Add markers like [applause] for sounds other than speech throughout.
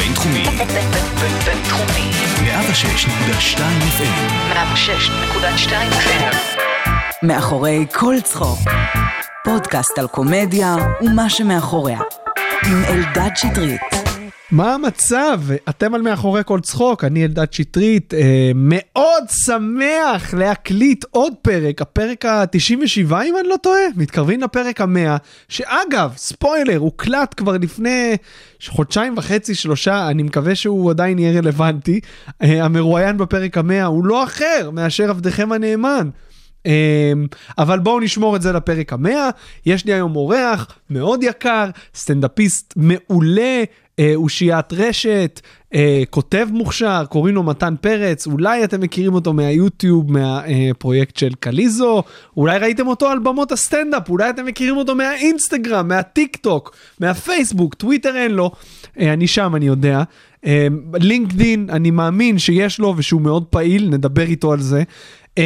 הבינתחומי. בינתחומי. 106.2 FM. 106.2 FM. מאחורי כל צחוק. פודקאסט על קומדיה ומה שמאחוריה. עם אלדד שטרית. מה המצב? אתם על מאחורי כל צחוק, אני אלדד שטרית, אה, מאוד שמח להקליט עוד פרק, הפרק ה-97 אם אני לא טועה, מתקרבים לפרק ה-100, שאגב, ספוילר, הוקלט כבר לפני חודשיים וחצי, שלושה, אני מקווה שהוא עדיין יהיה רלוונטי. אה, המרואיין בפרק ה-100 הוא לא אחר מאשר עבדכם הנאמן. אמ, אבל בואו נשמור את זה לפרק המאה. יש לי היום אורח מאוד יקר, סטנדאפיסט מעולה, אה, אושיית רשת, אה, כותב מוכשר, קוראים לו מתן פרץ, אולי אתם מכירים אותו מהיוטיוב, מהפרויקט של קליזו, אולי ראיתם אותו על במות הסטנדאפ, אולי אתם מכירים אותו מהאינסטגרם, מהטיק טוק, מהפייסבוק, טוויטר אין לו, אה, אני שם, אני יודע. לינקדין, אני מאמין שיש לו ושהוא מאוד פעיל, נדבר איתו על זה. Uh,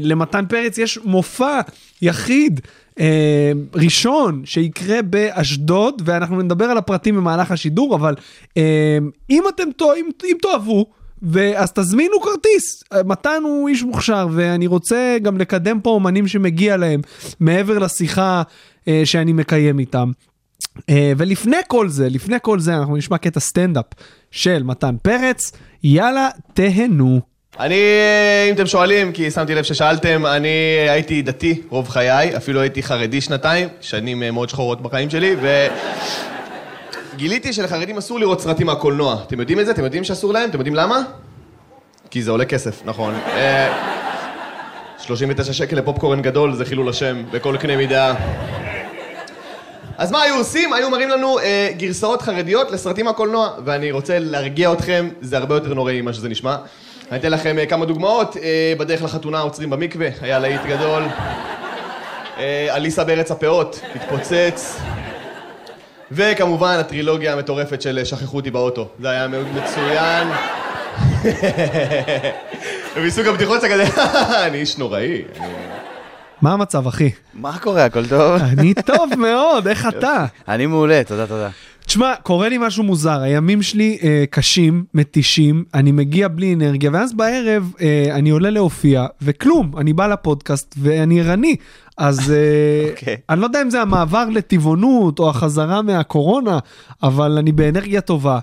למתן פרץ יש מופע יחיד uh, ראשון שיקרה באשדוד, ואנחנו נדבר על הפרטים במהלך השידור, אבל uh, אם אתם אם, אם תאהבו, אז תזמינו כרטיס. מתן הוא איש מוכשר, ואני רוצה גם לקדם פה אומנים שמגיע להם, מעבר לשיחה uh, שאני מקיים איתם. Uh, ולפני כל זה, לפני כל זה, אנחנו נשמע קטע סטנדאפ של מתן פרץ. יאללה, תהנו. אני, אם אתם שואלים, כי שמתי לב ששאלתם, אני הייתי דתי רוב חיי, אפילו הייתי חרדי שנתיים, שנים מאוד שחורות בחיים שלי, וגיליתי שלחרדים אסור לראות סרטים מהקולנוע. אתם יודעים את זה? אתם יודעים שאסור להם? אתם יודעים למה? כי זה עולה כסף, נכון. 39 שקל לפופקורן גדול זה חילול השם בכל קנה מידה. אז מה היו עושים? היו מראים לנו אה, גרסאות חרדיות לסרטים מהקולנוע, ואני רוצה להרגיע אתכם, זה הרבה יותר נוראי ממה שזה נשמע. אני אתן לכם אה, כמה דוגמאות. אה, בדרך לחתונה עוצרים במקווה, היה להיט גדול. אה, אליסה בארץ הפאות, התפוצץ. וכמובן הטרילוגיה המטורפת של שכחו אותי באוטו. זה היה מאוד מצוין. [laughs] ומסוג הבדיחות שכזה, [laughs] אני איש נוראי. מה המצב, אחי? מה קורה, הכל טוב? אני טוב מאוד, איך אתה? אני מעולה, תודה, תודה. תשמע, קורה לי משהו מוזר, הימים שלי אה, קשים, מתישים, אני מגיע בלי אנרגיה, ואז בערב אה, אני עולה להופיע, וכלום, אני בא לפודקאסט ואני ערני. אז אה, okay. [laughs] אוקיי. אני לא יודע אם זה המעבר לטבעונות או החזרה מהקורונה, אבל אני באנרגיה טובה.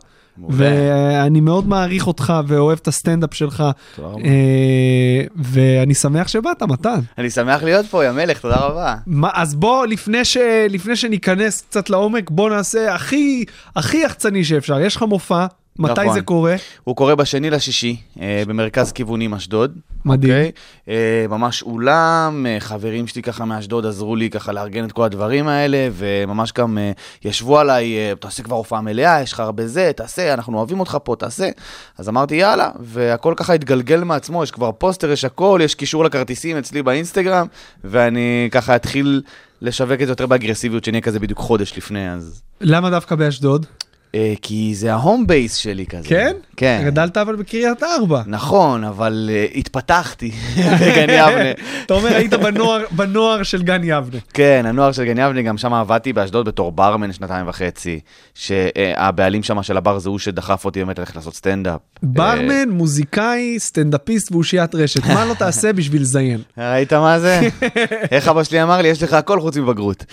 ואני מאוד מעריך אותך ואוהב את הסטנדאפ שלך. אה, ואני שמח שבאת, מתן. אני שמח להיות פה, יא מלך, תודה רבה. אז בוא, לפני, ש, לפני שניכנס קצת לעומק, בוא נעשה הכי, הכי יחצני שאפשר. יש לך מופע, מתי נכון. זה קורה? הוא קורה בשני לשישי, אה, במרכז כיוונים אשדוד. מדהים. אוקיי? אה, ממש אולם, אה, חברים שלי ככה מאשדוד עזרו לי ככה לארגן את כל הדברים האלה, וממש גם אה, ישבו עליי, אה, תעשה כבר הופעה מלאה, יש לך הרבה זה, תעשה, אנחנו אוהבים אותך פה, תעשה. אז אמרתי, יאללה, והכל ככה התגלגל מעצמו, יש כבר פוסטר, יש הכל, יש קישור לכרטיסים אצלי באינסטגרם, ואני ככה אתחיל לשווק את זה יותר באגרסיביות, שנהיה כזה בדיוק חודש לפני, אז... למה דווקא באשדוד? אה, כי זה ה home base שלי כזה. כן? כן. גדלת אבל בקריית ארבע. נכון, אבל uh, התפתחתי [laughs] בגן יבנה. אתה אומר, היית בנוער, בנוער של גן יבנה. כן, הנוער של גן יבנה, גם שם עבדתי באשדוד בתור ברמן שנתיים וחצי, שהבעלים שם של הבר זה הוא שדחף אותי באמת ללכת לעשות סטנדאפ. ברמן, מוזיקאי, סטנדאפיסט ואושיית רשת. מה לא תעשה בשביל לזיין? אה, [laughs] ראית מה זה? [laughs] איך אבא שלי אמר לי, יש לך הכל חוץ מבגרות.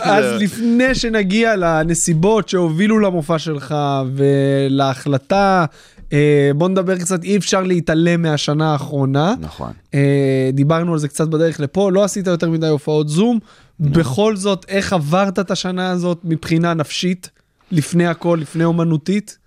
אז לפני שנגיע לנסיבות שהובילו למופע שלך ולהחלטה, אה, בוא נדבר קצת, אי אפשר להתעלם מהשנה האחרונה. נכון. אה, דיברנו על זה קצת בדרך לפה, לא עשית יותר מדי הופעות זום. בכל זאת, איך עברת את השנה הזאת מבחינה נפשית, לפני הכל, לפני אומנותית?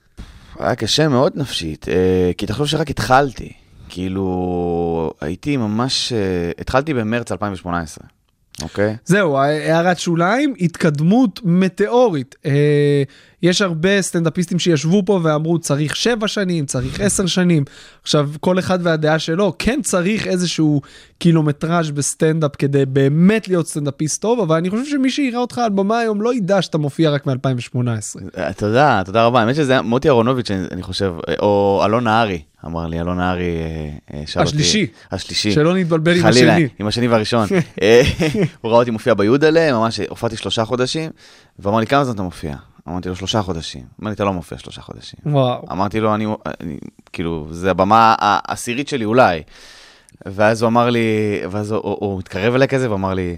היה קשה מאוד נפשית, אה, כי תחשוב שרק התחלתי. כאילו, הייתי ממש... התחלתי במרץ 2018, אוקיי? זהו, הערת שוליים, התקדמות מטאורית. אה, יש הרבה סטנדאפיסטים שישבו פה ואמרו צריך שבע שנים, צריך עשר שנים. עכשיו, כל אחד והדעה שלו, כן צריך איזשהו קילומטראז' בסטנדאפ כדי באמת להיות סטנדאפיסט טוב, אבל אני חושב שמי שיראה אותך על במה היום לא ידע שאתה מופיע רק מ-2018. אה, תודה, תודה רבה. האמת שזה מוטי אהרונוביץ', אני חושב, או אלון נהרי, אמר לי, אלון נהרי אה, אה, שאל אותי. השלישי. השלישי. שלא נתבלבל עם חלילה, השני. עם השני והראשון. [laughs] אה, הוא ראה אותי מופיע ביודלה, ממש הופעתי שלושה חודשים, ואמר לי, כמה זמן אתה מופיע? אמרתי לו, שלושה חודשים. אמר לי, אתה לא מופיע שלושה חודשים. וואו. אמרתי לו, אני, אני כאילו, זה הבמה העשירית שלי אולי. ואז הוא אמר לי, ואז הוא, הוא, הוא התקרב אליי כזה ואמר לי,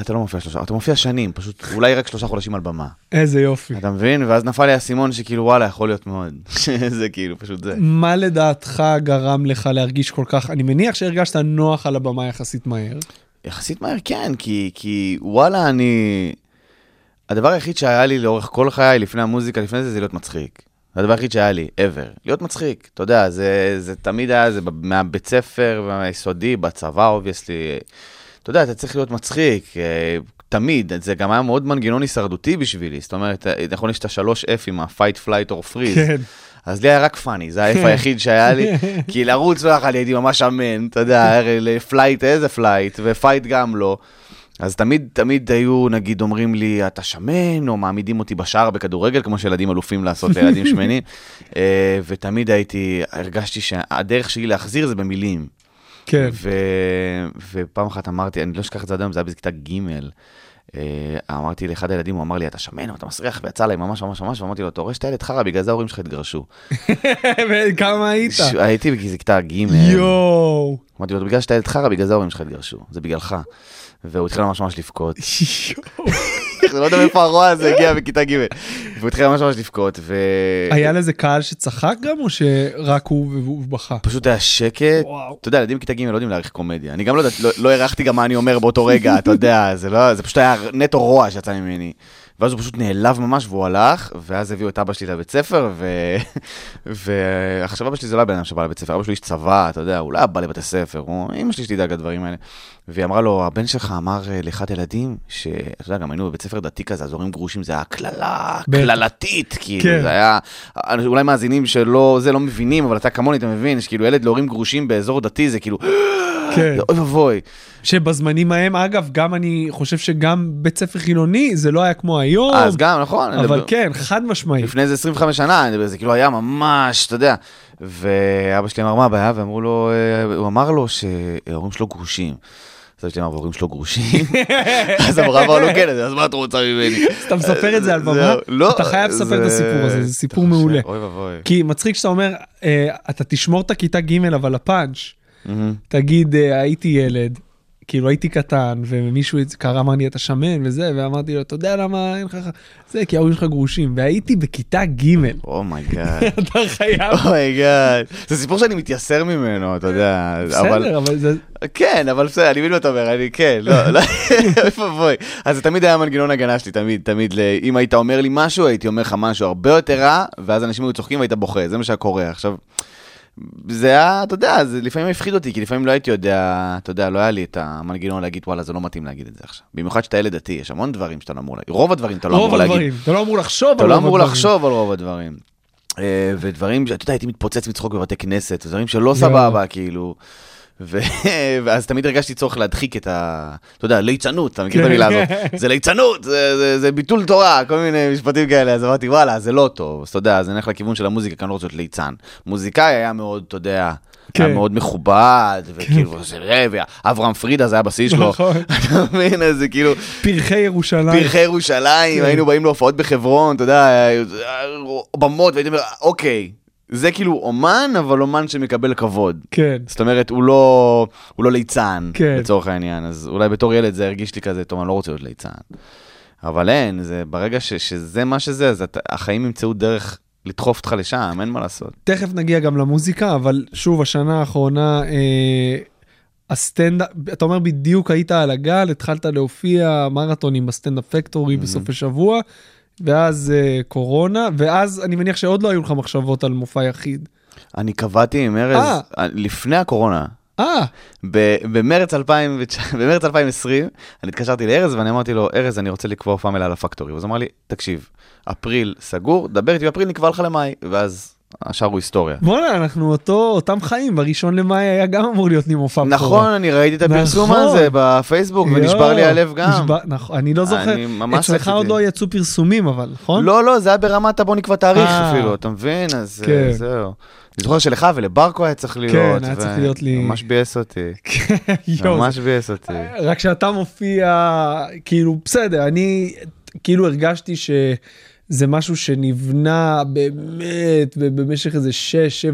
אתה לא מופיע שלושה, אתה מופיע שנים, פשוט אולי רק שלושה חודשים על במה. איזה יופי. אתה מבין? ואז נפל לי האסימון שכאילו, וואלה, יכול להיות מאוד. [laughs] זה כאילו, פשוט זה. מה לדעתך גרם לך להרגיש כל כך, אני מניח שהרגשת נוח על הבמה יחסית מהר. יחסית מהר כן, כי, כי וואלה, אני... הדבר היחיד שהיה לי לאורך כל חיי, לפני המוזיקה, לפני זה, זה להיות מצחיק. זה הדבר היחיד שהיה לי, ever. להיות מצחיק, אתה יודע, זה, זה תמיד היה, זה מהבית ספר, מהיסודי, בצבא, obviously. אתה יודע, אתה צריך להיות מצחיק, אה, תמיד. זה גם היה מאוד מנגנון הישרדותי בשבילי. זאת אומרת, אה, נכון, יש את השלוש F עם ה-fight, flight or freeze. כן. אז לי היה רק funny, זה ה-F היחיד שהיה לי, [laughs] כי לרוץ לא יכולתי, הייתי ממש אמן, אתה יודע, ל flight איזה flight, ו fight גם לא. אז תמיד, תמיד היו, נגיד, אומרים לי, אתה שמן, או מעמידים אותי בשער בכדורגל, כמו שילדים אלופים לעשות לילדים [laughs] שמנים, אה, ותמיד הייתי, הרגשתי שהדרך שלי להחזיר זה במילים. כן. ו... ופעם אחת אמרתי, אני לא אשכח את זה עד היום, זה היה בכיתה ג', אה, אמרתי לאחד הילדים, הוא אמר לי, אתה שמן, אתה מסריח, ויצא עליי ממש ממש ממש, ואמרתי לו, אתה רואה שאתה ילד חרא, בגלל זה ההורים שלך התגרשו. [laughs] וכמה היית? ש- הייתי באיזה כיתה ג', יואו. אמרתי לו, בגלל שאתה ילד חרא, בגלל זה ההורים שלך התגרשו, זה בגללך. והוא התחיל ממש ממש לבכות. אני לא יודע מאיפה הרוע הזה הגיע בכיתה ג', והוא התחיל ממש ממש לבכות, ו... היה לזה קהל שצחק גם, או שרק הוא והוא בכה? פשוט היה שקט. אתה יודע, ילדים בכיתה ג' לא יודעים להעריך קומדיה. אני גם לא יודעת, לא- לא הערכתי גם מה אני אומר באותו רגע, אתה יודע, זה לא, זה פשוט היה נטו רוע שיצא ממני. ואז הוא פשוט נעלב ממש והוא הלך, ואז הביאו את אבא שלי לבית ספר, ו... [laughs] ועכשיו אבא שלי זה לא הבן אדם שבא לבית ספר, אבא שלי איש צבא, אתה יודע, הוא לא בא לבתי ספר, הוא, אמא שלי שתדאג לדברים האלה. והיא אמרה לו, הבן שלך אמר אה, לאחד הילדים, שאתה יודע, גם היינו בבית ספר דתי כזה, אז הורים גרושים זה היה קללה. קללתית, כאילו, כן. זה היה, אולי מאזינים שלא, זה לא מבינים, אבל אתה כמוני, אתה מבין, שכאילו ילד להורים גרושים באזור דתי זה כאילו, כן. אוי ואבוי. שבזמנים ההם, אגב, גם אני חושב שגם בית ספר חילוני, זה לא היה כמו היום. אז גם, נכון. אבל מדבר- כן, חד משמעית. לפני איזה 25 שנה, אני- זה כאילו היה ממש, אתה יודע. ואבא שלי אמר, מה הבעיה? ואמרו לו, אה, הוא אמר לו שההורים שלו גרושים. אז אמר, ההורים שלו גרושים? [laughs] אז המורה אמרה לו, כן, אז מה את רוצה ממני? אתה מספר את זה על במה? זהו, לא, אתה חייב לספר את הסיפור הזה, זה סיפור מעולה. אוי ואבוי. כי מצחיק שאתה אומר, אה, אתה תשמור את הכיתה ג' אבל הפאנץ'. תגיד, אה, הייתי ילד, כאילו הייתי קטן, ומישהו קרא, אמר לי, אתה שמן וזה, ואמרתי לו, אתה יודע למה אין לך... זה, כי ההורים שלך גרושים, והייתי בכיתה ג'. oh my god. [laughs] אתה חייב... oh my god. זה סיפור שאני מתייסר ממנו, אתה יודע. בסדר, אבל זה... כן, אבל בסדר, אני מבין מה אתה אומר, אני כן, לא, [laughs] לא, [laughs] אוי ואבוי. אז זה תמיד היה מנגנון הגנה שלי, תמיד, תמיד, אם היית אומר לי משהו, הייתי אומר לך משהו הרבה יותר רע, ואז אנשים היו צוחקים והיית בוכה, זה מה שהיה קורה. עכשיו, זה היה, אתה יודע, זה לפעמים הפחיד אותי, כי לפעמים לא הייתי יודע, אתה יודע, לא היה לי את המנגנון להגיד, וואלה, זה לא מתאים להגיד את זה עכשיו. במיוחד שאתה ילד דתי, יש המון דברים שאתה לא אמור להגיד, רוב הדברים אתה לא אמור להגיד. הדברים, אתה לא אמור לחשוב אתה על לא רוב אמור הדברים. לחשוב על רוב הדברים. אה, ודברים, אתה יודע, הייתי מתפוצץ מצחוק בבתי כנסת, דברים שלא. סבבה, כאילו. ו- ואז תמיד הרגשתי צורך להדחיק את ה... אתה יודע, ליצנות, אתה מכיר את כן. המילה הזאת? זה ליצנות, זה- זה- זה ביטול תורה, כל מיני משפטים כאלה. אז אמרתי, וואלה, זה לא טוב. אז אתה יודע, אז אני הולך לכיוון של המוזיקה, כי אני לא רוצה להיות ליצן. מוזיקאי היה מאוד, אתה יודע, כן. היה מאוד מכובד, וכאילו, זה רב, אברהם פרידה זה היה בשיא שלו. נכון. אתה מבין? אז זה כאילו... פרחי ירושלים. פרחי ירושלים, כן. היינו באים להופעות בחברון, אתה יודע, במות, והייתי אומר, אוקיי, זה כאילו אומן, אבל אומן שמקבל כבוד. כן. זאת אומרת, הוא לא, הוא לא ליצן, כן. לצורך העניין, אז אולי בתור ילד זה הרגיש לי כזה, טוב, אני לא רוצה להיות ליצן. אבל אין, זה ברגע ש, שזה מה שזה, אז אתה, החיים ימצאו דרך לדחוף אותך לשם, אין מה לעשות. תכף נגיע גם למוזיקה, אבל שוב, השנה האחרונה, אה, הסטנדאפ, אתה אומר בדיוק היית על הגל, התחלת להופיע מרתונים בסטנדאפ פקטורי בסוף השבוע, ואז אה, קורונה, ואז אני מניח שעוד לא היו לך מחשבות על מופע יחיד. אני קבעתי עם ארז, אה. לפני הקורונה, אה, במרץ 2019 במרץ 2020, אני התקשרתי לארז ואני אמרתי לו, ארז, אני רוצה לקבוע הופעה מלאה לפקטורי. אז הוא אמר לי, תקשיב, אפריל סגור, דבר איתי באפריל, נקבע לך למאי. ואז השאר הוא היסטוריה. בואנה, אנחנו אותו, אותם חיים, בראשון למאי היה גם אמור להיות לי מופע בכורה. נכון, אני ראיתי את הפרסום נכון. הזה בפייסבוק, ונשבר לי הלב גם. נשבר- נכון, אני לא זוכר, אני ממש אצלך. עוד לא יצאו פרסומים אבל, נכון? לא, לא, זה היה ברמת הבוא נקבע תאריך אה. אפילו, אתה מבין? אז כן. אה, זהו. אני זוכר שלך ולברקו היה צריך להיות. היה צריך להיות לי- ממש ביאס אותי. [laughs] יואו, ממש ביאס אותי. רק שאתה מופיע, כאילו, בסדר, אני, כאילו הרגשתי שזה משהו שנבנה באמת במשך איזה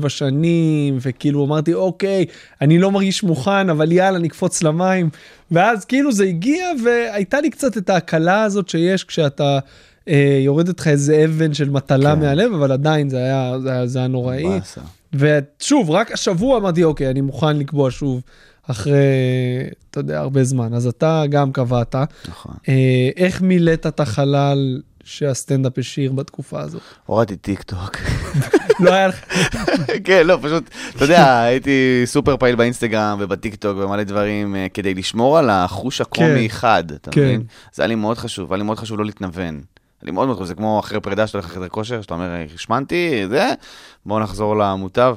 6-7 שנים, וכאילו אמרתי, אוקיי, אני לא מרגיש מוכן, אבל יאללה, נקפוץ למים. ואז כאילו זה הגיע, והייתה לי קצת את ההקלה הזאת שיש כשאתה... אה, יורדת לך איזה אבן של מטלה כן. מהלב, אבל עדיין זה היה, זה היה, זה היה נוראי. ושוב, רק השבוע אמרתי, אוקיי, אני מוכן לקבוע שוב אחרי, אתה יודע, הרבה זמן. אז אתה גם קבעת. נכון. אה, איך מילאת את החלל שהסטנדאפ השאיר בתקופה הזאת? הורדתי טיק טוק. [laughs] לא היה לך... כן, לא, פשוט, אתה יודע, הייתי סופר פעיל באינסטגרם ובטיק טוק ומלא דברים אה, כדי לשמור על החוש הקומי כן. חד, אתה כן. מבין? זה היה לי מאוד חשוב, היה לי מאוד חשוב לא להתנוון. לי מאוד מאוד חשוב, זה כמו אחרי פרידה שאתה הולך לחדר כושר, שאתה אומר, השמנתי, זה, בואו נחזור למוטב.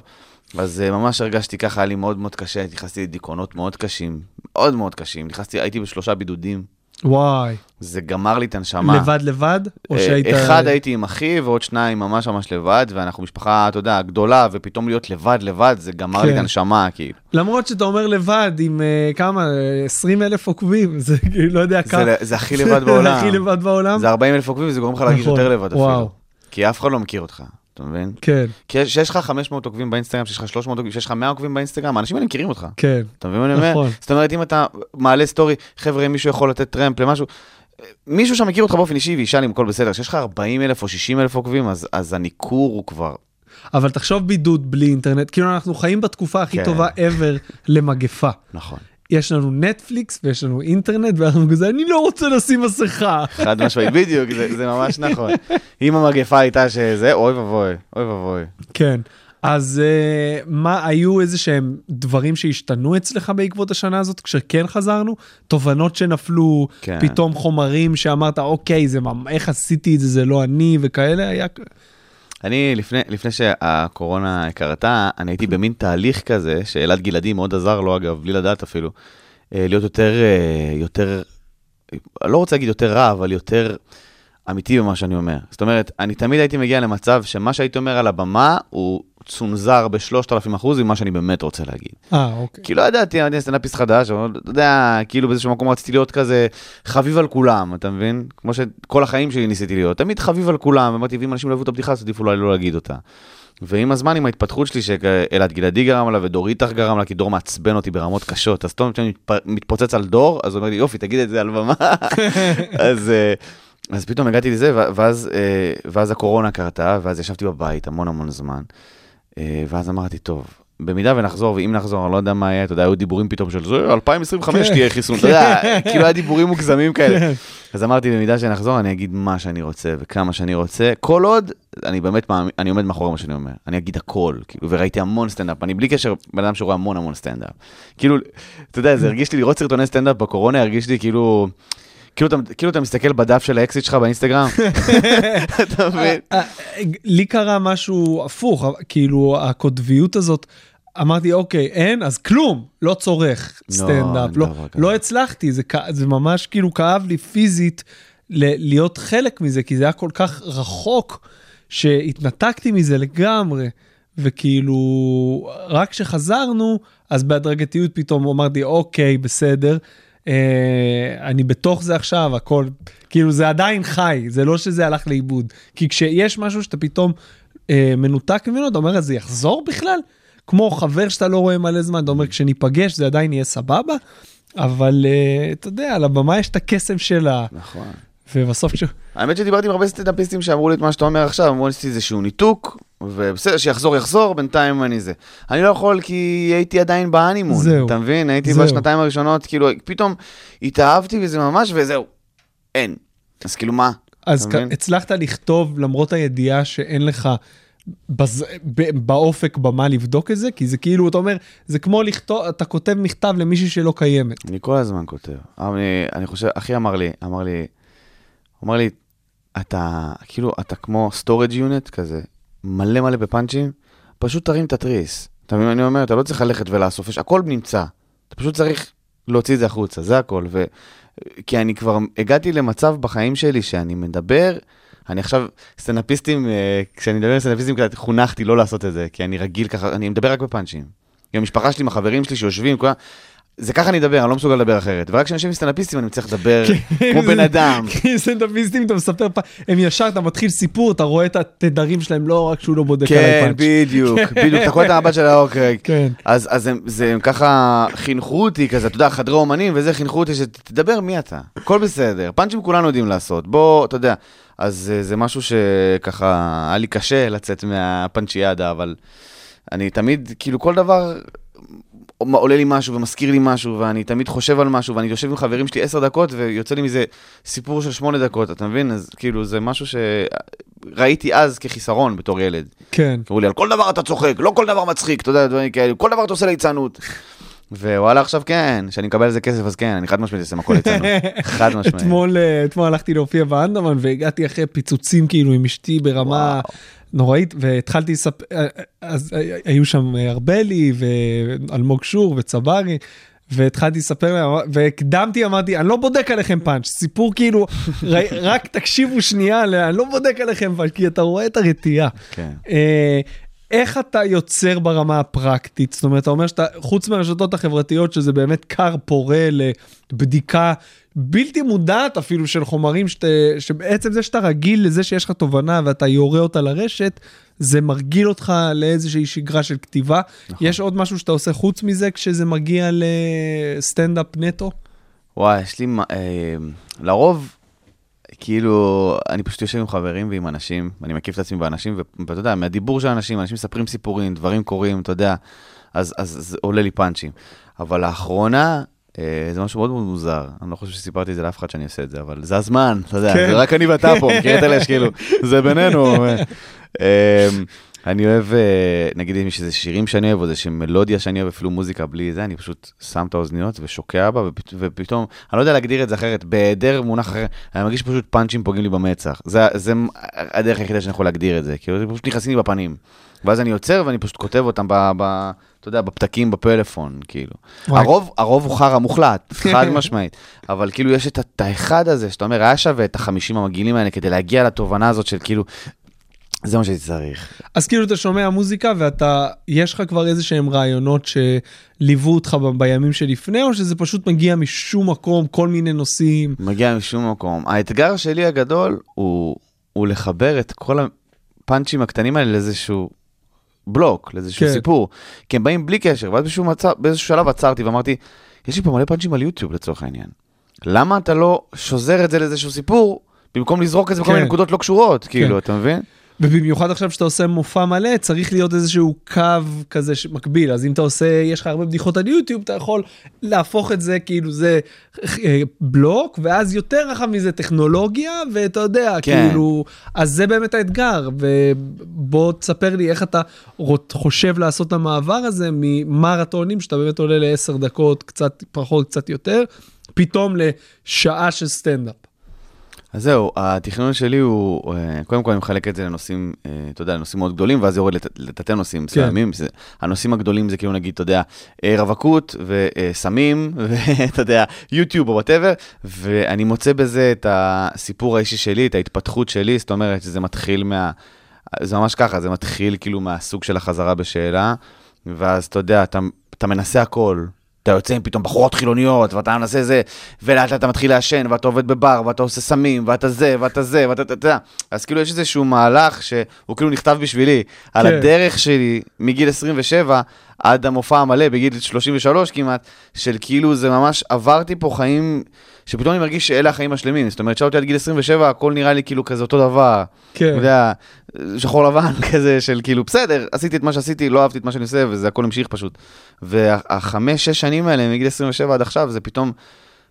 אז אה, ממש הרגשתי ככה, היה לי מאוד מאוד קשה, נכנסתי לדיכאונות מאוד קשים, מאוד מאוד קשים. נכנסתי, הייתי בשלושה בידודים, וואי. זה גמר לי את הנשמה. לבד לבד? או אה, שהיית... אחד הייתי עם אחי ועוד שניים ממש ממש לבד, ואנחנו משפחה, אתה יודע, גדולה, ופתאום להיות לבד לבד, זה גמר לי את כן. הנשמה, כאילו. למרות שאתה אומר לבד עם אה, כמה, 20 אלף עוקבים, זה כאילו, לא יודע כמה. זה, זה הכי לבד [laughs] בעולם. הכי לבד בעולם? זה 40 אלף עוקבים, וזה גורם לך להרגיש נכון, יותר לבד וואו. אפילו. כי אף אחד לא מכיר אותך, אתה מבין? כן, כי כשיש לך 500 עוקבים באינסטגרם, כשיש לך 300 עוקבים, כשיש לך 100 עוקבים באינסטגרם, האנשים האלה מכירים אותך. כן. אתה מבין מה אני אומר? נכון. זאת אומרת, אם אתה מעלה סטורי, חבר'ה, אם מישהו יכול לתת טרמפ למשהו, מישהו שם מכיר אותך באופן אישי וישאל אם הכל בסדר. כשיש לך 40 אלף או 60 אלף עוקבים, אז, אז הניכור הוא כבר... אבל תחשוב בידוד בלי אינטרנט, כאילו אנחנו חיים בתקופה הכי כן. טובה ever למגפה. נכון. יש לנו נטפליקס ויש לנו אינטרנט ואנחנו כזה, אני לא רוצה לשים מסכה. חד משמעית, בדיוק, זה, זה ממש נכון. אם המגפה הייתה שזה, אוי ואבוי, אוי ואבוי. כן. אז uh, מה, היו איזה שהם דברים שהשתנו אצלך בעקבות השנה הזאת כשכן חזרנו? תובנות שנפלו, כן. פתאום חומרים שאמרת, אוקיי, זה, איך עשיתי את זה, זה לא אני וכאלה, היה... אני, לפני, לפני שהקורונה קרתה, אני הייתי במין תהליך כזה, שאלעד גלעדי מאוד עזר לו, אגב, בלי לדעת אפילו, אה, להיות יותר, אה, יותר, אני לא רוצה להגיד יותר רע, אבל יותר אמיתי במה שאני אומר. זאת אומרת, אני תמיד הייתי מגיע למצב שמה שהייתי אומר על הבמה, הוא צונזר ב-3,000 אחוז ממה שאני באמת רוצה להגיד. אה, אוקיי. כי לא ידעתי, אני סטנדאפיסט חדש, אבל אתה יודע, כאילו באיזשהו מקום רציתי להיות כזה חביב על כולם, אתה מבין? כמו שכל החיים שלי ניסיתי להיות, תמיד חביב על כולם, אמרתי, ואם אנשים לא אוהבו את הבדיחה, אז עדיף אולי לא להגיד אותה. ועם הזמן, עם ההתפתחות שלי, שאלעד גלעדי גרם לה ודור איתך גרם לה, כי דור מעצבן אותי ברמות קשות, אז טוב, כשאני מתפ- מתפוצץ על דור, אז הוא אומר לי, יופי, תגיד את זה על במה. [laughs] אז, אה, אז פתאום הגעתי לזה, ואז, אה, ואז הקורונה קרתה, ואז ישבתי בבית המון המון זמן. אה, ואז אמרתי, טוב, במידה ונחזור, ואם נחזור, אני לא יודע מה יהיה, אתה יודע, היו דיבורים פתאום של זה, 2025 כן. תהיה חיסון, אתה יודע, [laughs] כאילו היה דיבורים מוגזמים כאלה. כן. אז אמרתי, במידה שנחזור, אני אגיד מה שאני רוצה וכמה שאני רוצה, כל עוד, אני באמת מאמין, אני עומד מאחורי מה שאני אומר, אני אגיד הכל, כאילו, וראיתי המון סטנדאפ, אני בלי קשר, בן אדם שרואה המון המון סטנדאפ. כאילו, אתה יודע, זה הרגיש לי, לראות סרטוני סטנדאפ בקורונה, הרגיש לי כאילו... כאילו אתה, כאילו אתה מסתכל בדף של האקסית שלך באינסטגרם, [laughs] אתה מבין? אה, אה, לי קרה משהו הפוך, כאילו הקוטביות הזאת, אמרתי, אוקיי, אין, אז כלום, לא צורך לא, סטנדאפ, לא, כזה. לא הצלחתי, זה, זה ממש כאילו כאב לי פיזית ל- להיות חלק מזה, כי זה היה כל כך רחוק, שהתנתקתי מזה לגמרי, וכאילו, רק כשחזרנו, אז בהדרגתיות פתאום אמרתי, אוקיי, בסדר. אה, אני בתוך זה עכשיו, הכל, כאילו זה עדיין חי, זה לא שזה הלך לאיבוד. כי כשיש משהו שאתה פתאום אה, מנותק ממנו, אתה אומר, זה יחזור בכלל? כמו חבר שאתה לא רואה מלא זמן, אתה אומר, כשניפגש זה עדיין יהיה סבבה, אבל אה, אתה יודע, על הבמה יש את הקסם שלה, נכון. ובסוף כש... האמת שדיברתי עם הרבה סטנדאפיסטים שאמרו לי את מה שאתה אומר עכשיו, אמרו לי שעשיתי איזשהו ניתוק, ובסדר, שיחזור יחזור, בינתיים אני זה. אני לא יכול כי הייתי עדיין באנימון, זהו. אתה מבין? הייתי זהו. בשנתיים הראשונות, כאילו, פתאום התאהבתי בזה ממש, וזהו, אין. אז כאילו מה? אז כ-? הצלחת לכתוב למרות הידיעה שאין לך בז... ב... באופק במה לבדוק את זה? כי זה כאילו, אתה אומר, זה כמו לכתוב, אתה כותב מכתב למישהי שלא קיימת. אני כל הזמן כותב. אני, אני חושב, אחי אמר לי, אמר לי, אמר לי, אתה, כאילו, אתה כמו storage unit כזה, מלא מלא בפאנצ'ים, פשוט תרים את התריס. אתה מבין מה אני אומר? אתה לא צריך ללכת ולאסוף, יש, הכל נמצא. אתה פשוט צריך להוציא את זה החוצה, זה הכל. ו... כי אני כבר הגעתי למצב בחיים שלי שאני מדבר, אני עכשיו, סטנדאפיסטים, אה, כשאני מדבר עם סטנדאפיסטים, כזה, חונכתי לא לעשות את זה, כי אני רגיל ככה, אני מדבר רק בפאנצ'ים. עם המשפחה שלי, עם החברים שלי שיושבים, כולם, זה ככה אני אדבר, אני לא מסוגל לדבר אחרת. ורק כשאנשים סטנדאפיסטים אני צריך לדבר כן, כמו בן [laughs] אדם. כי סטנדאפיסטים, אתה מספר פעם, הם ישר, אתה מתחיל סיפור, אתה רואה את התדרים שלהם, לא רק שהוא לא בודק עליי כן, פאנץ'. בדיוק, בדיוק, אתה קורא את המבט של האוקיי. כן. אז, הם ככה חינכו אותי כזה, אתה יודע, חדרי אומנים וזה, חינכו אותי שתדבר מי אתה, הכל בסדר, פאנצ'ים כולנו יודעים לעשות, בוא, אתה יודע, אז אה, זה משהו שככה, היה לי קשה לצאת מהפאנצ'יאדה, אבל אני תמיד, כאילו כל דבר עולה לי משהו ומזכיר לי משהו, ואני תמיד חושב על משהו, ואני יושב עם חברים שלי עשר דקות, ויוצא לי מזה סיפור של שמונה דקות, אתה מבין? אז כאילו, זה משהו שראיתי אז כחיסרון בתור ילד. כן. אמרו לי, על כל דבר אתה צוחק, לא כל דבר מצחיק, אתה יודע, דברים כאלה, כל דבר אתה עושה ליצנות. ווואלה, עכשיו כן, כשאני מקבל על זה כסף, אז כן, אני חד משמעית אעשה הכל ליצנות. [laughs] חד משמעית. אתמול, אה, אתמול הלכתי להופיע באנדרמן והגעתי אחרי פיצוצים כאילו עם אשתי ברמה וואו. נוראית, והתחלתי לספר, אה, אז היו שם ארבלי ואלמוג שור וצברי. והתחלתי לספר להם, והקדמתי, אמרתי, אני לא בודק עליכם פאנץ', סיפור כאילו, [laughs] רק תקשיבו שנייה, אני לא בודק עליכם פאנץ', כי אתה רואה את הרתיעה. כן. אה, איך אתה יוצר ברמה הפרקטית? זאת אומרת, אתה אומר שאתה, חוץ מהרשתות החברתיות, שזה באמת כר פורה לבדיקה בלתי מודעת אפילו של חומרים, שת, שבעצם זה שאתה רגיל לזה שיש לך תובנה ואתה יורה אותה לרשת, זה מרגיל אותך לאיזושהי שגרה של כתיבה. נכון. יש עוד משהו שאתה עושה חוץ מזה כשזה מגיע לסטנדאפ נטו? וואי, יש לי, אה, לרוב, כאילו, אני פשוט יושב עם חברים ועם אנשים, ואני מקיף את עצמי באנשים, ואתה יודע, מהדיבור של אנשים, אנשים מספרים סיפורים, דברים קורים, אתה יודע, אז, אז זה עולה לי פאנצ'ים. אבל לאחרונה, זה משהו מאוד מאוד מוזר, אני לא חושב שסיפרתי את זה לאף אחד שאני עושה את זה, אבל זה הזמן, אתה יודע, כן. זה רק אני ואתה פה, מכיר את אלה שכאילו, זה בינינו. [laughs] אה, אני אוהב, אה, נגיד אם יש איזה שירים שאני אוהב, או איזושהי מלודיה שאני אוהב, אפילו מוזיקה בלי זה, אני פשוט שם את האוזניות ושוקע בה, ופת- ופתאום, אני לא יודע להגדיר את זה אחרת, בהיעדר מונח אחר, אני מרגיש שפשוט פאנצ'ים פוגעים לי במצח. זה, זה הדרך היחידה שאני יכול להגדיר את זה, כאילו, זה פשוט נכנסים לי בפנים. ואז אני עוצר ואני פשוט כותב אותם ב... ב אתה יודע, בפתקים בפלאפון, כאילו. הרוב, הרוב הוא חרא מוחלט, [laughs] חד משמעית. אבל כאילו יש את, את האחד הזה, שאתה אומר, היה שווה את החמישים המגעילים האלה כדי להגיע לתובנה הזאת של כאילו, זה מה שהייתי צריך. אז כאילו אתה שומע מוזיקה ואתה, יש לך כבר איזה שהם רעיונות שליוו אותך ב- בימים שלפני, או שזה פשוט מגיע משום מקום, כל מיני נושאים? מגיע משום מקום. האתגר שלי הגדול הוא, הוא לחבר את כל הפאנצ'ים הקטנים האלה לאיזשהו בלוק, לאיזשהו כן. כן. סיפור. כי הם באים בלי קשר, ואז באיזשהו, מצב, באיזשהו שלב עצרתי ואמרתי, יש לי פה מלא פאנצ'ים על יוטיוב לצורך העניין. למה אתה לא שוזר את זה לאיזשהו סיפור, במקום לזרוק את זה בכל כן. מיני נקודות לא קשורות, כאילו, אתה מבין? ובמיוחד עכשיו שאתה עושה מופע מלא, צריך להיות איזשהו קו כזה מקביל. אז אם אתה עושה, יש לך הרבה בדיחות על יוטיוב, אתה יכול להפוך את זה כאילו זה אה, בלוק, ואז יותר רחב מזה טכנולוגיה, ואתה יודע, כן. כאילו, אז זה באמת האתגר. ובוא תספר לי איך אתה חושב לעשות את המעבר הזה ממרתונים, שאתה באמת עולה לעשר דקות, קצת פחות, קצת יותר, פתאום לשעה של סטנדאפ. אז זהו, התכנון שלי הוא, אה, קודם כל אני מחלק את זה לנושאים, אה, אתה יודע, לנושאים מאוד גדולים, ואז יורד לת- לתתי נושאים מסוימים. זה- הנושאים הגדולים זה כאילו נגיד, אתה יודע, אה, רווקות וסמים, [laughs] ואתה יודע, יוטיוב או whatever, ואני מוצא בזה את הסיפור האישי שלי, את ההתפתחות שלי, זאת אומרת שזה מתחיל מה... זה ממש ככה, זה מתחיל כאילו מהסוג של החזרה בשאלה, ואז אתה יודע, אתה, אתה מנסה הכל. אתה יוצא עם פתאום בחורות חילוניות, ואתה מנסה זה, ולאט לאט אתה מתחיל לעשן, ואתה עובד בבר, ואתה עושה סמים, ואתה זה, ואתה זה, ואתה, אתה יודע. אז כאילו יש איזשהו מהלך שהוא כאילו נכתב בשבילי, על כן. הדרך שלי מגיל 27 עד המופע המלא, בגיל 33 כמעט, של כאילו זה ממש, עברתי פה חיים, שפתאום אני מרגיש שאלה החיים השלמים. זאת אומרת, שאלתי עד גיל 27, הכל נראה לי כאילו כזה אותו דבר. כן. אתה יודע, שחור לבן [laughs] כזה של כאילו, בסדר, עשיתי את מה שעשיתי, לא אהבתי את מה שאני עושה, וזה הכל המשיך פשוט. והחמש, שש שנים האלה, מגיל 27 עד עכשיו, זה פתאום,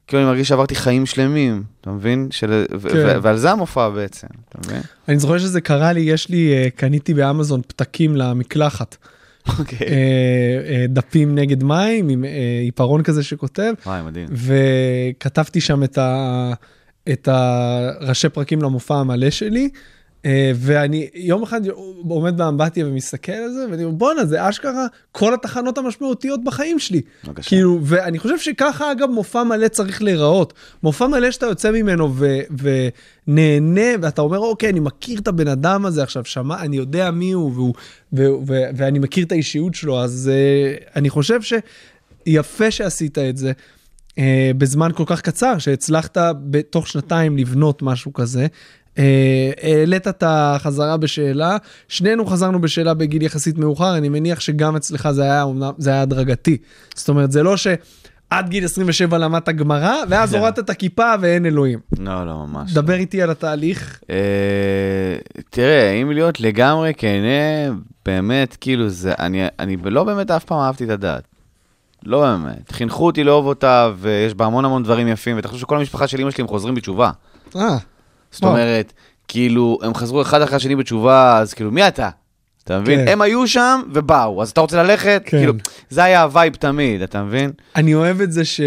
כאילו אני מרגיש שעברתי חיים שלמים, אתה מבין? של, כן. ו- ועל זה המופע בעצם, אתה מבין? אני זוכר שזה קרה לי, יש לי, אה, קניתי באמזון פתקים למקלחת. אוקיי. אה, אה, דפים נגד מים עם אה, עיפרון כזה שכותב, וואי, מדהים. וכתבתי שם את, ה, את הראשי פרקים למופע המלא שלי. אה, ואני יום אחד עומד באמבטיה ומסתכל על זה, ואני אומר, בואנה, זה אשכרה כל התחנות המשמעותיות בחיים שלי. בבקשה. כאילו, ואני חושב שככה, אגב, מופע מלא צריך להיראות. מופע מלא שאתה יוצא ממנו ו- ונהנה, ואתה אומר, אוקיי, אני מכיר את הבן אדם הזה עכשיו, שמע, אני יודע מי הוא, והוא, ו- ו- ואני מכיר את האישיות שלו, אז uh, אני חושב ש... יפה שעשית את זה אה, בזמן כל כך קצר, שהצלחת בתוך שנתיים לבנות משהו כזה. אה, העלית את החזרה בשאלה, שנינו חזרנו בשאלה בגיל יחסית מאוחר, אני מניח שגם אצלך זה היה, זה היה הדרגתי. זאת אומרת, זה לא שעד גיל 27 למדת גמרא, ואז לא. הורדת את הכיפה ואין אלוהים. לא, לא, ממש. דבר איתי על התהליך. אה, תראה, אם להיות לגמרי כנה, באמת, כאילו, זה, אני, אני לא באמת אף פעם אהבתי את הדת. לא באמת. חינכו אותי לאהוב אותה, ויש בה המון המון דברים יפים, ותחשוב שכל המשפחה של אמא שלי הם חוזרים בתשובה. אה, זאת. אומרת, כאילו, הם חזרו אחד אחרי השני בתשובה, אז כאילו, מי אתה? אתה מבין? כן. הם היו שם ובאו, אז אתה רוצה ללכת? כן. כאילו, זה היה הווייב תמיד, אתה מבין? אני אוהב את זה ש...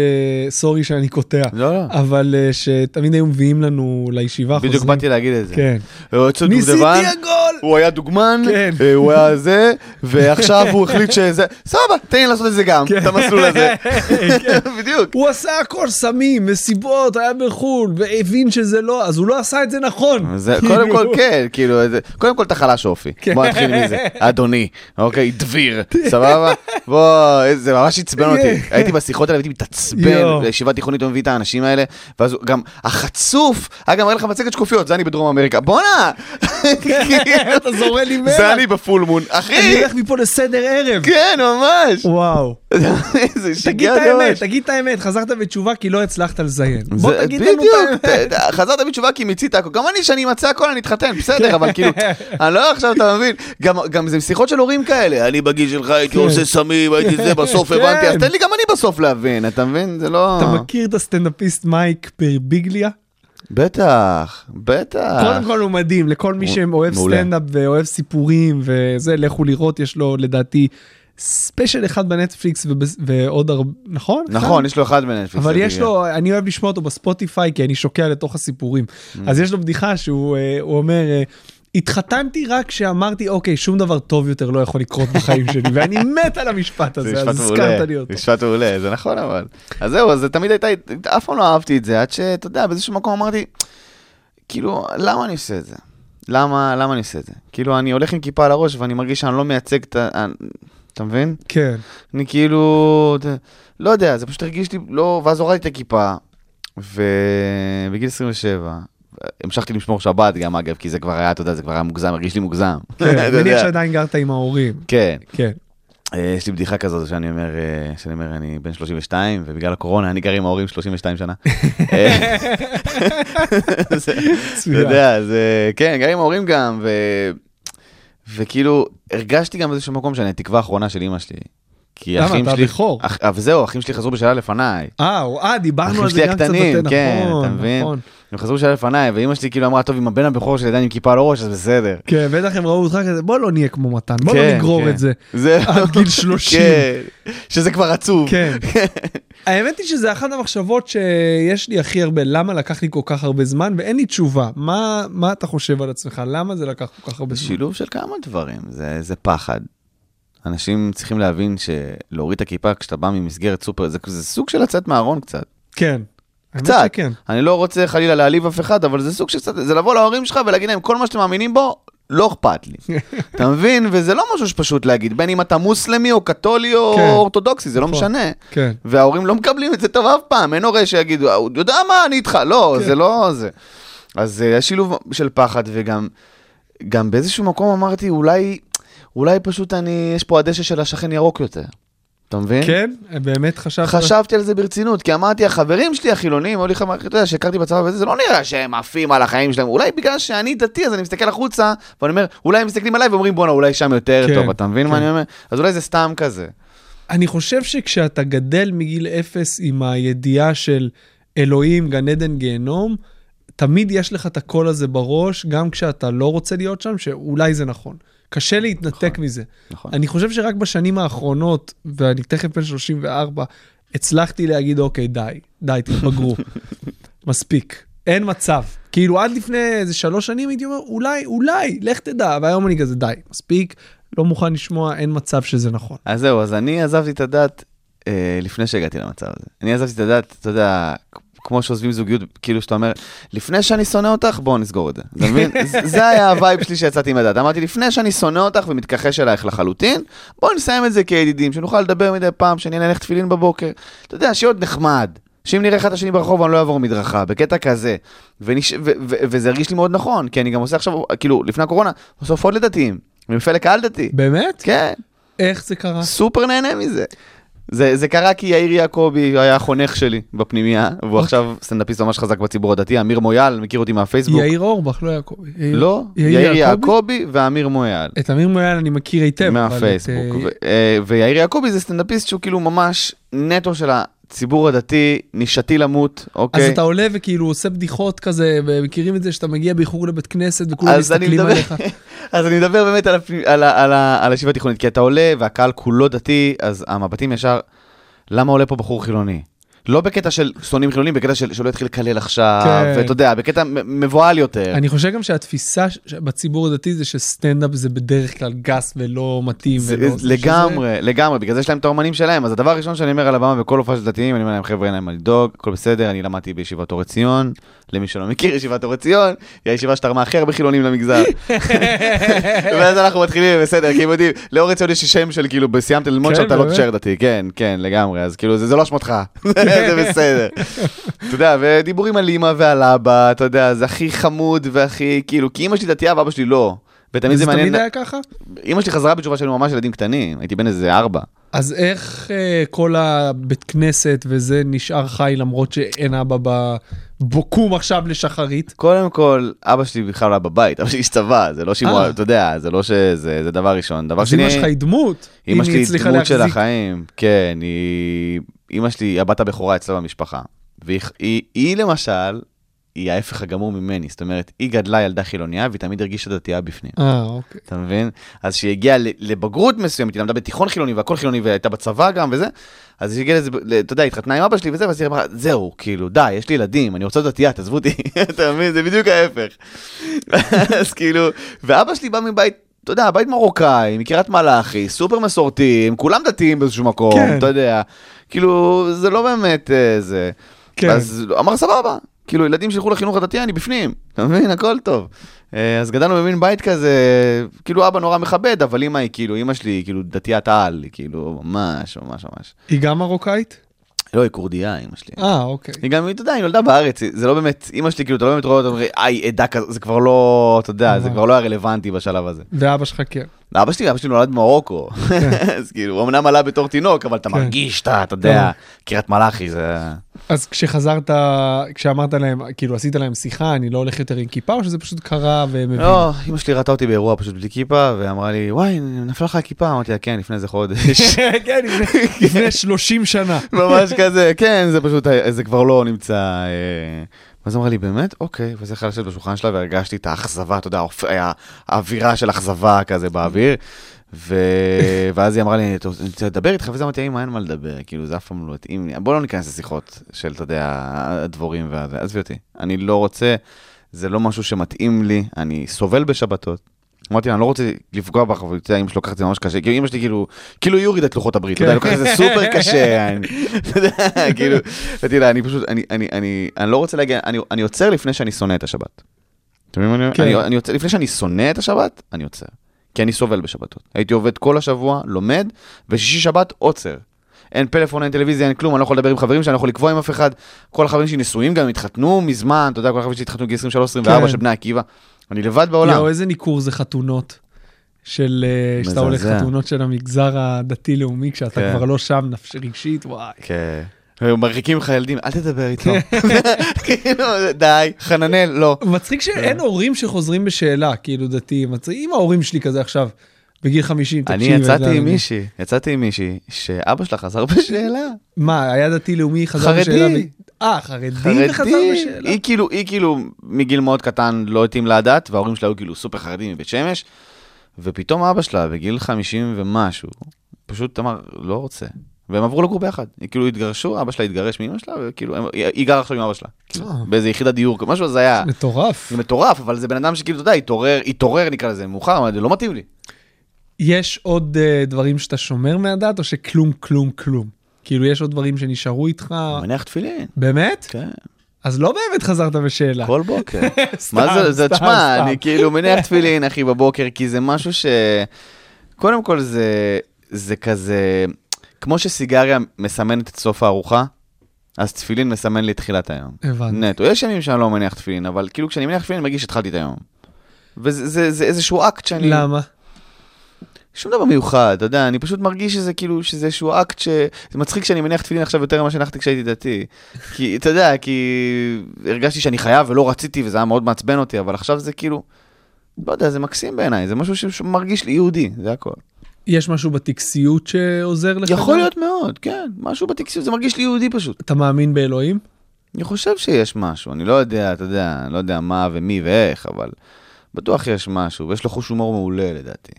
סורי שאני קוטע. לא, לא. אבל אה, שתמיד היו מביאים לנו לישיבה, בדיוק חוזרים. באתי להגיד את זה. כן. הוא יוצא ניסיתי דובדבן, הגול! הוא היה דוגמן, כן. אה, הוא היה זה, ועכשיו הוא החליט [laughs] שזה, סבבה, תן לי לעשות את זה גם, כן. את המסלול הזה. כן. [laughs] בדיוק. הוא עשה הכל סמים, מסיבות, היה בחו"ל, והבין שזה לא, אז הוא לא עשה את זה נכון. זה, כאילו. קודם כל, כן, כאילו, קודם כל אתה חלש אופי. כן. בוא נתחיל מזה. אדוני, אוקיי, דביר, סבבה? בוא, זה ממש עצבן אותי. כן. הייתי בשיחות האלה, הייתי מתעצבן. בישיבה תיכונית הוא מביא את האנשים האלה, ואז גם, החצוף, אגב, מראה לך מצגת שקופיות, זה אני בדרום אמריקה. בואנה! אתה זורע לי מלח. זה אני בפול מון. אחי! אני אלך מפה לסדר ערב. כן, ממש. וואו. תגיד את האמת. תגיד את האמת, חזרת בתשובה כי לא הצלחת לזיין. בוא תגיד לנו את האמת. בדיוק, ת- חזרת בתשובה כי מיצית הכל. גם אני, שאני אמצא הכל, אני אתחתן, בסדר, אבל כאילו, אני לא עכשיו, אתה מבין? גם- זה שיחות של הורים כאלה, אני בגיל שלך הייתי כן. עושה סמים, הייתי זה, בסוף [laughs] כן. הבנתי, אז תן לי גם אני בסוף להבין, אתה מבין? זה לא... אתה מכיר את הסטנדאפיסט מייק בירביגליה? בטח, בטח. קודם כל הוא מדהים, לכל מי שאוהב. סטנדאפ ואוהב סיפורים וזה, לכו לראות, יש לו לדעתי ספיישל אחד בנטפליקס ובס- ועוד הרבה, נכון? נכון, אחד? יש לו אחד בנטפליקס. אבל יש. לו, אני אוהב לשמוע אותו בספוטיפיי כי אני שוקע לתוך הסיפורים. Mm. אז יש לו בדיחה שהוא אה, אומר, אה, התחתנתי רק כשאמרתי, אוקיי, שום דבר טוב יותר לא יכול לקרות בחיים שלי, [laughs] ואני מת על המשפט זה הזה, אז הזכרת לי אותו. משפט מעולה, זה נכון אבל. אז זהו, אז זה תמיד הייתה, אף פעם לא אהבתי את זה, עד שאתה יודע, באיזשהו מקום אמרתי, כאילו, למה אני עושה את זה? למה, למה אני עושה את זה? כאילו, אני הולך עם כיפה על הראש ואני מרגיש שאני לא מייצג את ה... אתה מבין? כן, אני כאילו, לא יודע, זה פשוט הרגיש לי, לא, ואז הורדתי את הכיפה, ובגיל 27, המשכתי לשמור שבת גם אגב, כי זה כבר היה, אתה יודע, זה כבר היה מוגזם, הרגיש לי מוגזם. כן, מניח. שעדיין גרת עם ההורים. כן. כן. אה, יש לי בדיחה כזאת שאני אומר, אה, שאני אומר, אני בן 32, ובגלל הקורונה אני גר עם ההורים 32 שנה. [laughs] אה, אתה. יודע, זה, כן, גר עם ההורים גם, ו... וכאילו, הרגשתי גם באיזשהו מקום שאני התקווה האחרונה של אימא שלי. כי למה, אחים אתה שלי... הבכור? אח- אבל זהו, אחים שלי חזרו בשאלה לפניי. אה, אה, דיברנו על זה גם קצת, הקטנים, נכון, כן, אתה מבין? נכון. הם חזרו בשאלה לפניי, ואימא שלי כאילו אמרה, טוב, אם הבן הבכור שלי עדיין עם כיפה על הראש, אז בסדר. כן, בטח הם ראו אותך כזה, בוא לא נהיה כמו מתן, בוא לא כן, נגרור כן. את זה. זהו. עד גיל 30. כן, שזה כבר עצוב. כן. [laughs] האמת היא שזה אחת המחשבות שיש לי הכי הרבה, למה לקח לי כל כך הרבה זמן, ואין לי תשובה. מה, מה אתה חושב על עצמך? למה זה לקח כל כך הרבה זה זמן? שילוב של כמה דברים, זה, זה פחד. אנשים צריכים להבין שלהוריד את הכיפה כשאתה בא ממסגרת סופר, זה, זה סוג של לצאת מהארון קצת. כן. קצת. שכן. אני לא רוצה חלילה להעליב אף אחד, אבל זה סוג של קצת, זה לבוא להורים שלך ולהגיד להם, כל מה שאתם מאמינים בו, לא אכפת לי. [laughs] אתה מבין? וזה לא משהו שפשוט להגיד, בין אם אתה מוסלמי או קתולי או כן. אורתודוקסי, זה לא נכון. משנה. כן. וההורים לא מקבלים את זה טוב אף פעם, אין הורה שיגיד, הוא יודע מה, אני איתך, לא, כן. זה לא זה. אז אה, יש שילוב של פחד, וגם גם באיזשהו מקום אמרתי, אולי, אולי פשוט אני, יש פה הדשא של השכן ירוק יותר. אתה מבין? כן? באמת חשבת? חשבתי על זה ברצינות, כי אמרתי, החברים שלי החילונים, היו לי חברים, אתה יודע, שהכרתי בצבא וזה, זה לא נראה שהם עפים על החיים שלהם, אולי בגלל שאני דתי, אז אני מסתכל החוצה, ואני אומר, אולי הם מסתכלים עליי ואומרים, בואנה, אולי שם יותר כן, טוב, אתה מבין מה כן. אני אומר? אז אולי זה סתם כזה. אני חושב שכשאתה גדל מגיל אפס עם הידיעה של אלוהים, גן עדן, גיהנום, תמיד יש לך את הקול הזה בראש, גם כשאתה לא רוצה להיות שם, שאולי זה נכון. קשה להתנתק מזה. נכון. אני חושב שרק בשנים האחרונות, ואני תכף בן 34, הצלחתי להגיד, אוקיי, די, די, תתבגרו. [laughs] מספיק. אין מצב. כאילו, עד לפני איזה שלוש שנים הייתי אומר, אולי, אולי, לך תדע. והיום אני כזה, די, מספיק, לא מוכן לשמוע, אין מצב שזה נכון. אז זהו, אז אני עזבתי את הדת אה, לפני שהגעתי למצב הזה. אני עזבתי את הדת, אתה יודע, כמו שעוזבים זוגיות, כאילו שאתה אומר, לפני שאני שונא אותך, בואו נסגור את זה. אתה מבין? [laughs] זה- היה הווייב שלי שיצאתי הדת. אמרתי, לפני שאני שונא אותך ומתכחש אלייך לחלוטין, בואו נסיים את זה כידידים, שנוכל לדבר מדי פעם, שאני אניח לך תפילין בבוקר. אתה יודע, שיהיה עוד נחמד. שאם נראה אחד את השני ברחוב, אני לא אעבור מדרכה, בקטע כזה. ונש... ו- ו- וזה הרגיש לי מאוד נכון, כי אני גם עושה עכשיו, כאילו, לפני הקורונה, עושה הופעות לדתיים. אני מפעל לקהל דתי. באמת? כן, איך זה קרה? סופר נהנה מזה. זה, זה קרה כי יאיר יעקבי היה החונך שלי בפנימייה, והוא אוקיי. עכשיו סטנדאפיסט ממש חזק בציבור הדתי, אמיר מויאל, מכיר אותי מהפייסבוק? יאיר אורבך, לא יעקבי. יאיר- לא, יאיר יעקבי ואמיר מויאל. את אמיר מויאל אני מכיר היטב. אבל את, מהפייסבוק. אה, ו- אה, ויאיר יעקבי זה סטנדאפיסט שהוא כאילו ממש נטו של הציבור הדתי, נישתי למות, אז אוקיי? אתה עולה וכאילו עושה בדיחות כזה, ומכירים את זה שאתה מגיע באיחור לבית כנסת וכולם אז מסתכלים מדבר- עליך. [laughs] אז אני מדבר באמת על, הפני, על, על, על הישיבה התיכונית, כי אתה עולה והקהל כולו דתי, אז המבטים ישר, למה עולה פה בחור חילוני? לא בקטע של שונאים חילונים, בקטע של שלא יתחיל לקלל עכשיו, כן. ואתה יודע, בקטע מבוהל יותר. אני חושב גם שהתפיסה בציבור הדתי זה שסטנדאפ זה בדרך כלל גס ולא מתאים. זה, ולא- לגמרי, לגמרי, בגלל זה יש להם את האומנים שלהם. אז הדבר הראשון שאני אומר על הבמה בכל הופעה של דתיים, אני אומר להם, חבר'ה, אין להם מה לדאוג, הכל בסדר, אני למדתי בישיבת אור עציון. למי שלא מכיר, ישיבת אור עציון, היא הישיבה שתרמה הכי הרבה חילונים למגזר. [laughs] ואז אנחנו מתחילים, בסדר, כי הם יודעים, לאור עציון יש שם של כאילו, סיימת ללמוד כן, שאתה לא? תישאר דתי, כן, כן, לגמרי, אז כאילו, זה לא אשמתך, [laughs] [laughs] זה בסדר. אתה יודע, ודיבורים על אימא ועל אבא, אתה יודע, זה הכי חמוד והכי, כאילו, כי אימא שלי דתייה ואבא שלי לא. ותמיד זה זה מעניין, תמיד היה ככה? אימא שלי חזרה בתשובה שהיינו ממש ילדים קטנים, הייתי בן איזה ארבע. אז איך אה, כל הבית כנסת וזה נשאר חי למרות שאין אבא בבוקום עכשיו לשחרית? קודם כל, אבא שלי בכלל לא היה בבית, אבא שלי איש צבא, זה לא שימוע, אה. אתה יודע, זה לא שזה, זה דבר ראשון. דבר אז שני, אמא שלך היא דמות. אמא אם שלי היא היא הצליחה דמות של להחזיק. החיים, כן, היא... אמא שלי היא הבת הבכורה אצלה במשפחה. והיא היא, היא למשל, היא ההפך הגמור ממני, זאת אומרת, היא גדלה ילדה חילוניה והיא תמיד הרגישה דתייה בפנים. אה, אוקיי. אתה מבין? אז כשהיא הגיעה לבגרות מסוימת, היא למדה בתיכון חילוני והכל חילוני והייתה בצבא גם וזה, אז היא הגיעה לזה, אתה יודע, התחתנה עם אבא שלי וזה, ואז היא אמרה, זהו, כאילו, די, יש לי ילדים, אני רוצה דתייה, תעזבו אותי, [laughs] אתה מבין? זה בדיוק ההפך. [laughs] אז כאילו, ואבא שלי בא מבית, אתה יודע, בית מרוקאי, מקריית מלאכי, סופר מסורתי, הם כולם דתיים באיזשהו מקום, כן. אתה יודע, כאילו, זה לא באמת אה, זה. כן. אז אמר סבבה, כאילו ילדים שילכו לחינוך הדתי אני בפנים, אתה מבין? הכל טוב. אה, אז גדלנו במין בית כזה, כאילו אבא נורא מכבד, אבל אמא היא כאילו, אמא שלי היא כאילו דתיית על, כאילו ממש ממש ממש. היא גם מרוקאית? לא, היא כורדיה אמא שלי. אה, אוקיי. היא גם, אתה יודע, היא נולדה בארץ, זה לא באמת, אמא שלי כאילו, אתה לא באמת רואה אותה, איי, עדה כזו, זה כבר לא, אתה יודע, זה אה. כבר לא היה רלוונטי בשלב הזה. ואבא שלך כן. אבא שלי, אבא שלי נולד במרוקו, [laughs] אז כאילו, הוא אמנם עלה בתור תינוק, אבל אתה כן. מרגיש, אתה, אתה יודע, קריית מלאכי זה... אז כשחזרת, כשאמרת להם, כאילו עשית להם שיחה, אני לא הולך יותר עם כיפה, או שזה פשוט קרה והם הבינו? לא, אמא שלי ראתה אותי באירוע פשוט בלי כיפה, ואמרה לי, וואי, נפלה לך הכיפה, אמרתי לה, כן, לפני איזה חודש. [laughs] כן, לפני- לפני 30 שנה. [laughs] ממש כזה, כן, זה פשוט, זה כבר לא נמצא. אה, ואז אמרה לי, באמת? אוקיי. ואז יכלה לשבת בשולחן שלה והרגשתי את האכזבה, אתה יודע, האווירה של אכזבה כזה באוויר. ו... [laughs] ואז היא אמרה לי, "טוב, אני רוצה לדבר איתך, וזה אמרתי, אמא, אין מה לדבר, כאילו, זה אף פעם לא התאים לי. בוא לא ניכנס לשיחות של, אתה יודע, הדבורים והזה, עזבי אותי. אני לא רוצה, זה לא משהו שמתאים לי, אני סובל בשבתות. אמרתי לה, אני לא רוצה לפגוע בך, אבל אתה יודע, אמא שלי לוקחת את זה ממש קשה, כאילו אמא שלי כאילו, כאילו היא הורידה את לוחות הברית, אתה יודע, כן. לוקחת את זה סופר קשה, [laughs] אתה יודע, כאילו, אמרתי לה, אני פשוט, אני- לא רוצה להגיע, אני- עוצר לפני שאני שונא את השבת. אתה מבין מה אני אומר? כן. אני עוצר, לפני שאני שונא את השבת, אני עוצר. כי אני סובל בשבתות. הייתי עובד כל השבוע, לומד, ושישי שבת עוצר. אין פלאפון, אין טלוויזיה, אין כלום, אני לא יכול לדבר עם חברים שלי, אני לא יכול לקבוע עם אף אחד. כל החברים שלי נשואים גם, התחתנו מזמן, אתה יודע, כל החברים שלי התחתנו בגיל 23-24 כן. של בני עקיבא. אני לבד בעולם. יואו, איזה ניכור זה חתונות. של, אה, שאתה הולך. חתונות של המגזר הדתי-לאומי, כשאתה כן. כבר לא שם נפש רגשית, וואי. כן. מרחיקים לך ילדים, אל תדבר איתו. כן. [laughs] כאילו, די, חננאל, לא. מצחיק שאין הורים שחוזרים בשאלה, כאילו דתיים. אם ההורים שלי כזה עכשיו, בגיל 50, אני תקשיב. יצאתי איזה- עם מישהי, יצאתי עם מישהי, שאבא שלה חזר בשאלה. מה, היה דתי-לאומי, חזר חרדי. בשאלה? ו- אה, חרדי וחזר חרדי, בשאלה? היא כאילו, היא כאילו מגיל מאוד קטן לא התאים לה דת, וההורים שלה היו כאילו סופר חרדים מבית שמש, ופתאום אבא שלה בגיל 50 ומשהו, פשוט אמר, לא רוצה. והם עברו לגור ביחד, כאילו התגרשו, אבא שלה התגרש מאמא שלה, וכאילו, הם- היא גרה עכשיו עם אבא שלה, כאילו, אה. באיזה יחידת דיור, משהו זה היה, מטורף. זה מטורף, אבל זה בן אדם שכאילו, אתה יודע, התעורר, התעורר נקרא לזה, מאוחר, אבל זה לא מתאים לי. יש עוד אה, דברים שאתה שומר מהדת, או שכלום, כלום, כלום? כאילו, יש עוד דברים שנשארו איתך? מניח תפילין, באמת? כן. אז לא באמת חזרת בשאלה. כל בוקר. [laughs] סתם, מה זה, זה, תשמע. אני כאילו מניח תפילין, אחי, בבוקר, כי זה משהו ש... קודם כל זה, זה כזה, כמו שסיגריה מסמנת את סוף הארוחה, אז תפילין מסמן לי תחילת היום. הבנתי. נטו. יש ימים שאני לא מניח תפילין, אבל כאילו כשאני מניח תפילין, אני מרגיש שהתחלתי את היום. וזה זה, זה איזשהו אקט שאני... למה? שום דבר מיוחד, אתה יודע, אני פשוט מרגיש שזה כאילו, שזה איזשהו אקט ש... זה מצחיק שאני מניח תפילין עכשיו יותר ממה שהנחתי כשהייתי דתי. [laughs] כי, אתה יודע, כי הרגשתי שאני חייב ולא רציתי, וזה היה מאוד מעצבן אותי, אבל עכשיו זה כאילו, לא יודע, זה מקסים בעיניי, זה משהו שמרגיש לי יהודי, זה הכל. יש משהו בטקסיות שעוזר לך? יכול? להיות מאוד, כן, משהו בטקסיות, זה מרגיש לי יהודי פשוט. אתה מאמין באלוהים? אני חושב שיש משהו, אני לא יודע, אתה יודע, אני לא יודע מה ומי ואיך, אבל בטוח יש משהו, ויש לו חוש הומור מעולה לדעתי.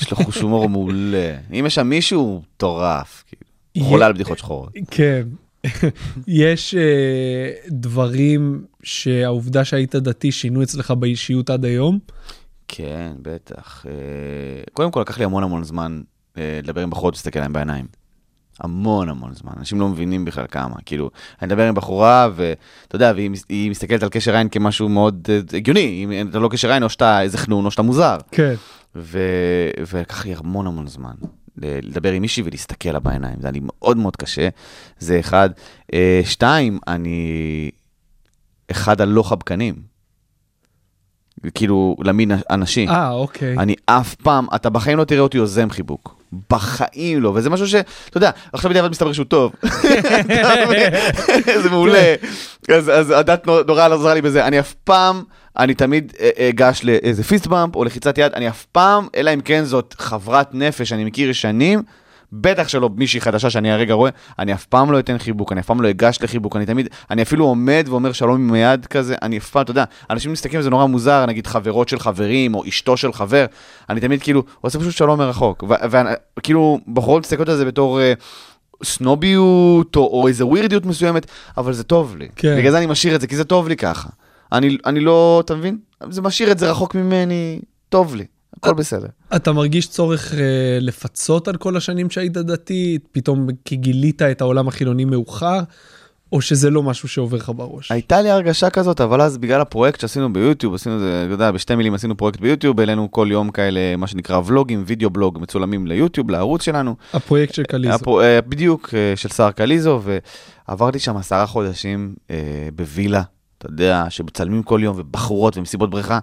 יש לו חוש הומור מעולה. אם יש שם מישהו, מטורף, כאילו. חולה על בדיחות שחורות. כן. יש אה, דברים שהעובדה שהיית דתי שינו אצלך באישיות עד היום? כן, בטח. אה, קודם כל, לקח לי המון המון זמן אה, לדבר עם בחורות ולהסתכל להם בעיניים. המון המון זמן. אנשים לא מבינים בכלל כמה. כאילו, אני מדבר עם בחורה, ואתה יודע, והיא מס- היא מסתכלת על קשר עין כמשהו מאוד אה, הגיוני. אם אתה לא קשר עין, או שאתה איזה חנון, או שאתה מוזר. כן. ו... ולקח לי המון המון זמן לדבר עם מישהי ולהסתכל לה בעיניים. זה היה לי מאוד מאוד קשה, זה אחד. שתיים, אני אחד הלא חבקנים. כאילו, למין הנשי. אה, אוקיי. אני אף פעם, אתה בחיים לא תראה אותי יוזם חיבוק. בחיים לא, וזה משהו ש... אתה יודע, עכשיו בדיעבד מסתבר שהוא טוב. [laughs] זה מעולה. אז אז הדת נו- נורא עזרה לי בזה. אני אף פעם, אני תמיד אה, אגש לאיזה פיסט באמפ או לחיצת יד, אני אף פעם, אלא אם כן זאת חברת נפש שאני מכיר שנים, בטח שלא מישהי חדשה שאני הרגע רואה, אני אף פעם לא אתן חיבוק, אני אף פעם לא אגש לחיבוק, אני תמיד, אני אפילו עומד ואומר שלום עם היד כזה, אני אף פעם, אתה יודע, אנשים מסתכלים על זה נורא מוזר, נגיד חברות של חברים, או אשתו של חבר, אני תמיד כאילו, עושה פשוט שלום מרחוק, וכאילו, בחורות מסתכלות על זה בתור... אה, סנוביות או, או איזה ווירדיות מסוימת, אבל זה טוב לי. כן. בגלל זה אני משאיר את זה, כי זה טוב לי ככה. אני, אני לא, אתה מבין? זה משאיר את זה רחוק ממני, טוב לי, הכל בסדר. אתה מרגיש צורך אה, לפצות על כל השנים שהיית דתי, פתאום כי גילית את העולם החילוני מאוחר, או שזה לא משהו שעובר לך בראש? הייתה לי הרגשה כזאת, אבל אז בגלל הפרויקט שעשינו ביוטיוב, עשינו את זה, אתה יודע, בשתי מילים עשינו פרויקט ביוטיוב, העלינו כל יום כאלה, מה שנקרא ולוגים, וידאו בלוג מצולמים ליוטיוב, לערוץ שלנו. הפרויקט של קליזו. הפרו- אה, בדיוק, אה, של שר קליזו, ועברתי שם עשרה חודשים אה, בווילה, אתה יודע, שמצלמים כל יום, ובחורות ומסיבות בריכה,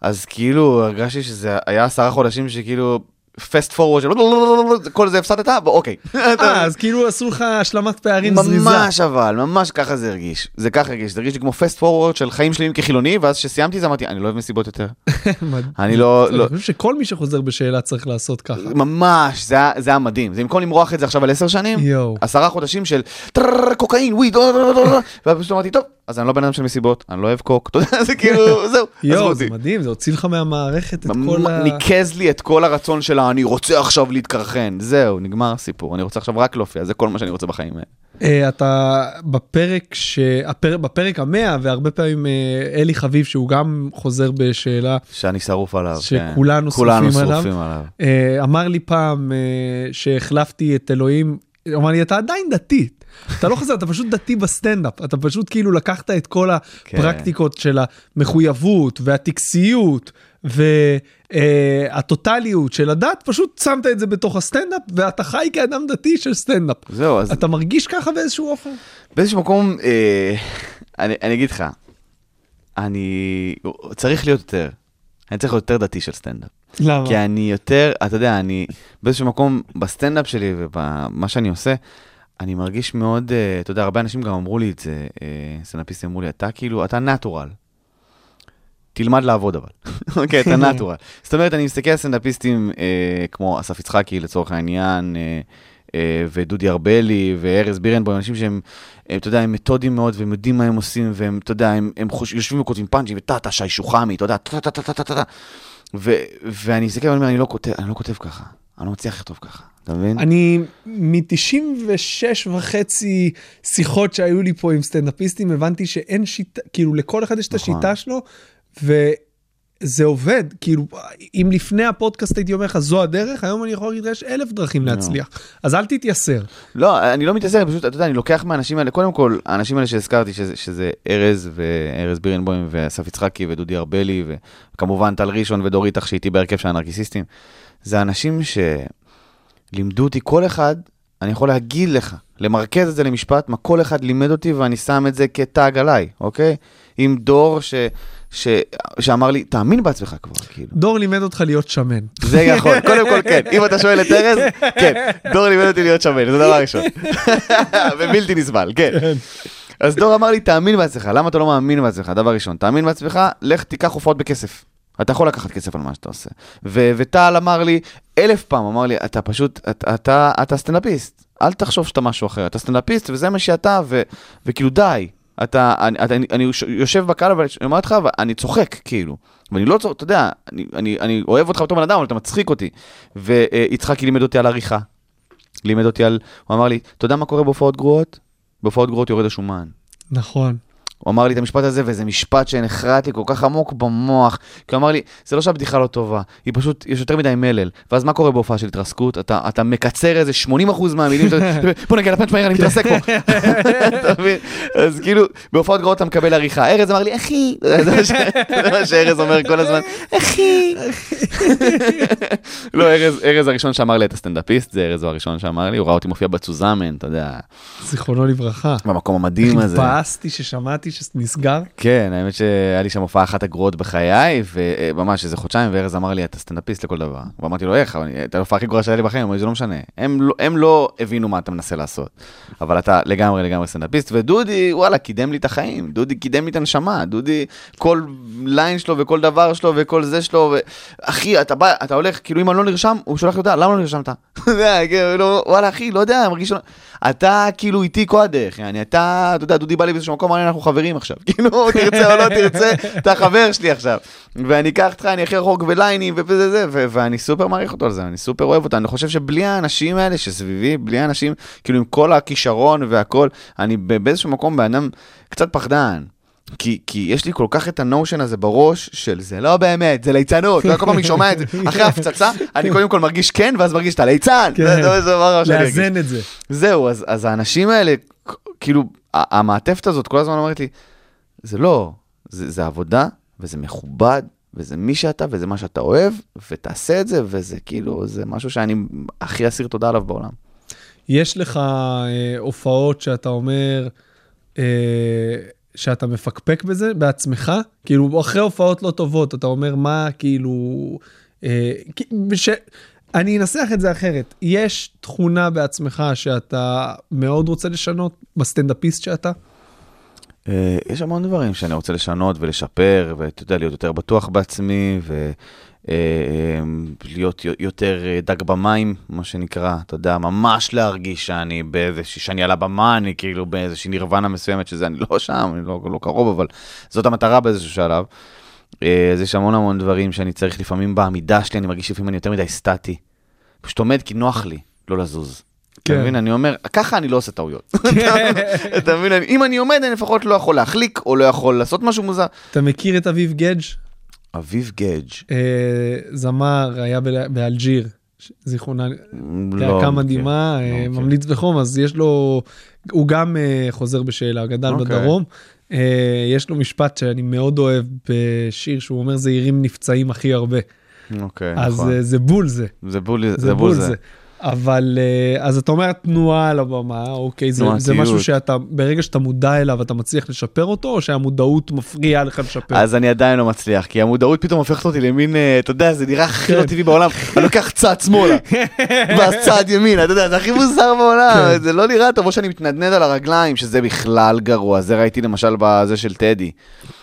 אז כאילו הרגשתי שזה היה עשרה חודשים שכאילו... פסט פורוורד של כל זה הפסדת, אוקיי. [laughs] אה, [laughs] אז כאילו עשו לך השלמת פערים זריזה. ממש אבל, ממש ככה זה הרגיש. זה ככה הרגיש, זה הרגיש לי כמו פסט פורוורד של חיים שלמים כחילוני, ואז כשסיימתי זה אמרתי, אני לא אוהב מסיבות יותר. [laughs] אני לא, לא, אני חושב שכל מי שחוזר בשאלה צריך לעשות ככה. ממש, זה היה- מדהים. זה במקום למרוח את זה עכשיו על עשר שנים. עשרה חודשים של קוקאין, וויד, אה, אה, אה, אה, ואז פשוט אמרתי, טוב, אז אני לא בן אדם של מסיבות, אני לא אוהב קוק, אתה יודע, זה כאילו, [laughs] זהו, יואו. זה מדהים, זה הוציא לך מהמערכת את כל ה... ניקז לי את כל הרצון שלה, אני רוצה עכשיו להתקרחן, זהו, נגמר הסיפור, אני רוצה עכשיו רק להופיע, זה כל מה שאני רוצה בחיים. אה, אתה בפרק ש... בפרק המאה, והרבה פעמים אה, אלי חביב, שהוא גם חוזר בשאלה, שאני שרוף עליו, כן. שכולנו כולנו שרופים עליו. אה, אמר לי פעם שהחלפתי את אלוהים, הוא אמר לי, אתה עדיין דתי. אתה לא חוזר, אתה פשוט דתי בסטנדאפ, אתה פשוט כאילו לקחת את כל כן. הפרקטיקות של המחויבות והטקסיות והטוטליות של הדת, פשוט שמת את זה בתוך הסטנדאפ, ואתה חי כאדם דתי של סטנדאפ. זהו, אז אתה מרגיש ככה באיזשהו אופן? באיזשהו מקום, אה, אני, אני אגיד לך, אני צריך להיות יותר, אני צריך להיות יותר דתי של סטנדאפ. למה? כי אני יותר, אתה יודע, אני באיזשהו מקום בסטנדאפ שלי ובמה שאני עושה, אני מרגיש מאוד, אה, אתה יודע, הרבה אנשים גם אמרו לי את זה, אה, סטנדאפיסטים אמרו לי, אתה כאילו, אתה natural. תלמד לעבוד אבל. [laughs] אוקיי, אתה [laughs] natural. זאת אומרת, אני מסתכל על סטנדאפיסטים אה, כמו אסף יצחקי לצורך העניין, אה, אה, ודודי ארבלי וארז בירנבוים, אנשים שהם, אה, אתה יודע, הם מתודיים מאוד והם יודעים מה הם עושים, והם, אתה יודע, הם, הם חוש, יושבים וכותבים פאנצ'ים, וטה-טה, שי שוחמי, אתה יודע, טה-טה-טה-טה-טה. ו- ואני מסתכל ואני אומר, אני לא כותב, אני לא כותב ככה, אני לא מצליח לכתוב ככה, אתה מבין? אני מ-96 וחצי שיחות שהיו לי פה עם סטנדאפיסטים, הבנתי שאין שיטה, כאילו לכל אחד יש את נכון. השיטה שלו, זה עובד, כאילו, אם לפני הפודקאסט הייתי אומר לך, זו הדרך, היום אני יכול להגיד לך, יש אלף דרכים להצליח. אז אל תתייסר. לא, אני לא מתעסק, פשוט, אתה יודע, אני לוקח מהאנשים האלה, קודם כל, האנשים האלה שהזכרתי, שזה, שזה ארז וארז בירנבוים ואסף יצחקי ודודי ארבלי, וכמובן טל ראשון ודור איתך שאיתי בהרכב של הנרקיסיסטים, זה אנשים שלימדו אותי, כל אחד, אני יכול להגיד לך, למרכז את זה למשפט, מה כל אחד לימד אותי ואני שם את זה כתג עליי, אוקיי? עם דור ש... ש... שאמר לי, תאמין בעצמך כבר, כאילו. דור לימד אותך להיות שמן. זה יכול, [laughs] קודם כל כן. אם אתה שואל את ארז, כן. דור לימד אותי להיות שמן, זה דבר ראשון. [laughs] ובלתי נסבל, כן. אז דור אמר לי, תאמין בעצמך, למה אתה לא מאמין בעצמך? דבר ראשון, תאמין בעצמך, לך תיקח הופעות בכסף. אתה יכול לקחת כסף על מה שאתה עושה. ו- וטל אמר לי, אלף פעם, אמר לי, אתה פשוט, אתה, אתה, אתה סטנדאפיסט, אל תחשוב שאתה משהו אחר, אתה סטנדאפיסט וזה מה שאתה, ו- וכאילו די. אתה, אני, אתה, אני, אני יושב בקהל ואני אומר לך, ואני צוחק, כאילו. ואני לא צוחק, אתה יודע, אני, אני, אני אוהב אותך בתור בן אדם, אבל אתה מצחיק אותי. ויצחקי לימד אותי על עריכה. לימד אותי על, הוא אמר לי, אתה יודע מה קורה בהופעות גרועות? בהופעות גרועות יורד השומן. נכון. הוא אמר לי את המשפט הזה, וזה משפט שנחרט לי כל כך עמוק במוח. כי הוא אמר לי, זה לא שהבדיחה לא טובה, היא פשוט, יש יותר מדי מלל. ואז מה קורה בהופעה של התרסקות? אתה, אתה מקצר איזה 80% מהמילים, [laughs] בוא נגיע לפאנץ' מהיר, אני מתרסק פה. [laughs] אתה מבין? אז כאילו, בהופעות גרועות אתה מקבל עריכה. ארז אמר לי, אחי, זה מה שארז אומר כל הזמן, אחי. לא, ארז, הראשון שאמר לי, אתה סטנדאפיסט, זה ארז הוא הראשון שאמר לי, הוא ראה אותי מופיע בצוזמן, אתה יודע, זכרונו לברכה. במקום המדהים הזה. התבאסתי ששמעתי שנסגר. כן, האמת שהיה לי שם הופעה אחת הגרועות בחיי, וממש איזה חודשיים, וארז אמר לי, אתה סטנדאפיסט לכל דבר. ואמרתי לו, איך? את ההופעה הכי גרועה שהיה לי בחיים, הוא אמר לי, זה לא משנה. הם לא, הם לא הבינו מה אתה מנסה לעשות. אבל אתה לגמרי לגמרי סטנדאפיסט, ודודי, וואלה, קידם לי את החיים. דודי קידם לי את הנשמה. דודי, כל ליין שלו וכל דבר שלו וכל זה שלו, ו... אחי, אתה בא, אתה הולך, כאילו אם אני לא נרשם, הוא שולח לי הודעה, למה לא נרשמת? [laughs] כאילו, לא, וואלה, אחי, לא יודע, מרגיש. אתה כאילו איתי כל הדרך, יעני, אתה, אתה יודע, דודי בא לי באיזשהו מקום, אנחנו חברים עכשיו. [laughs] כאילו, תרצה או לא תרצה, אתה חבר שלי עכשיו. ואני אקח אותך, אני הכי רחוק וליינים וזה זה, ואני סופר מעריך אותו על זה, אני סופר אוהב אותו. אני חושב שבלי האנשים האלה שסביבי, בלי האנשים, כאילו עם כל הכישרון והכל, אני באיזשהו מקום בן אדם קצת פחדן. כי, כי יש לי כל כך את הנושן הזה בראש של זה לא באמת, זה ליצנות, לא כל פעם אני שומע את זה, אחרי הפצצה, אני קודם כל מרגיש כן, ואז מרגיש את הליצן, כן. זה. לאזן את זה. זהו, אז, אז האנשים האלה, כאילו, המעטפת הזאת כל הזמן אומרת לי, זה לא, זה, זה עבודה, וזה מכובד, וזה מי שאתה, וזה מה שאתה אוהב, ותעשה את זה, וזה כאילו, זה משהו שאני הכי אסיר תודה עליו בעולם. יש לך אה, הופעות שאתה אומר אה, שאתה מפקפק בזה בעצמך? כאילו, אחרי הופעות לא טובות, אתה אומר מה, כאילו... אה, בש... אני אנסח את זה אחרת. יש תכונה בעצמך שאתה מאוד רוצה לשנות בסטנדאפיסט שאתה? אה, יש המון דברים שאני רוצה לשנות ולשפר, ואתה יודע, להיות יותר בטוח בעצמי, ולהיות יותר אה, דג במים, מה שנקרא, אתה יודע, ממש להרגיש שאני באיזה, שאני על הבמה, אני כאילו באיזושהי נירוונה מסוימת, שזה אני לא שם, אני לא, לא קרוב, אבל זאת המטרה באיזשהו שלב. אה, אז יש המון המון דברים שאני צריך לפעמים בעמידה שלי, אני מרגיש לפעמים אני יותר מדי סטטי. פשוט עומד כי נוח לי לא לזוז. אתה כן. מבין? אני אומר, ככה אני לא עושה טעויות. [laughs] אתה מבין? אם אני עומד, אני לפחות לא יכול להחליק, או לא יכול לעשות משהו מוזר. אתה מכיר את אביב גדג'? אביב גדג'. אה, זמר, היה באלג'יר, זיכרונה, לא להקה. מדהימה, מכיר. ממליץ בחום, אז יש לו, הוא גם אה, חוזר בשאלה, גדל אוקיי. בדרום. אה, יש לו משפט שאני מאוד אוהב בשיר, שהוא אומר, זעירים נפצעים הכי הרבה. אוקיי, אז נכון. אה, זה בול זה, זה בול זה בול זה. אבל אה, אז אתה אומר תנועה על הבמה, אוקיי, זה, זה. משהו שאתה, ברגע שאתה מודע אליו, אתה מצליח לשפר אותו, או שהמודעות מפריעה לך לשפר? אז אני עדיין לא מצליח, כי המודעות פתאום הופכת אותי למין, אה, אתה יודע, זה נראה הכי לא כן. טבעי בעולם. אני לוקח צעד שמאלה, [laughs] ואז צעד ימינה, אתה יודע, זה הכי מוזר בעולם, כן. זה לא נראה טוב, או שאני מתנדנד על הרגליים, שזה בכלל גרוע. זה ראיתי למשל בזה של טדי.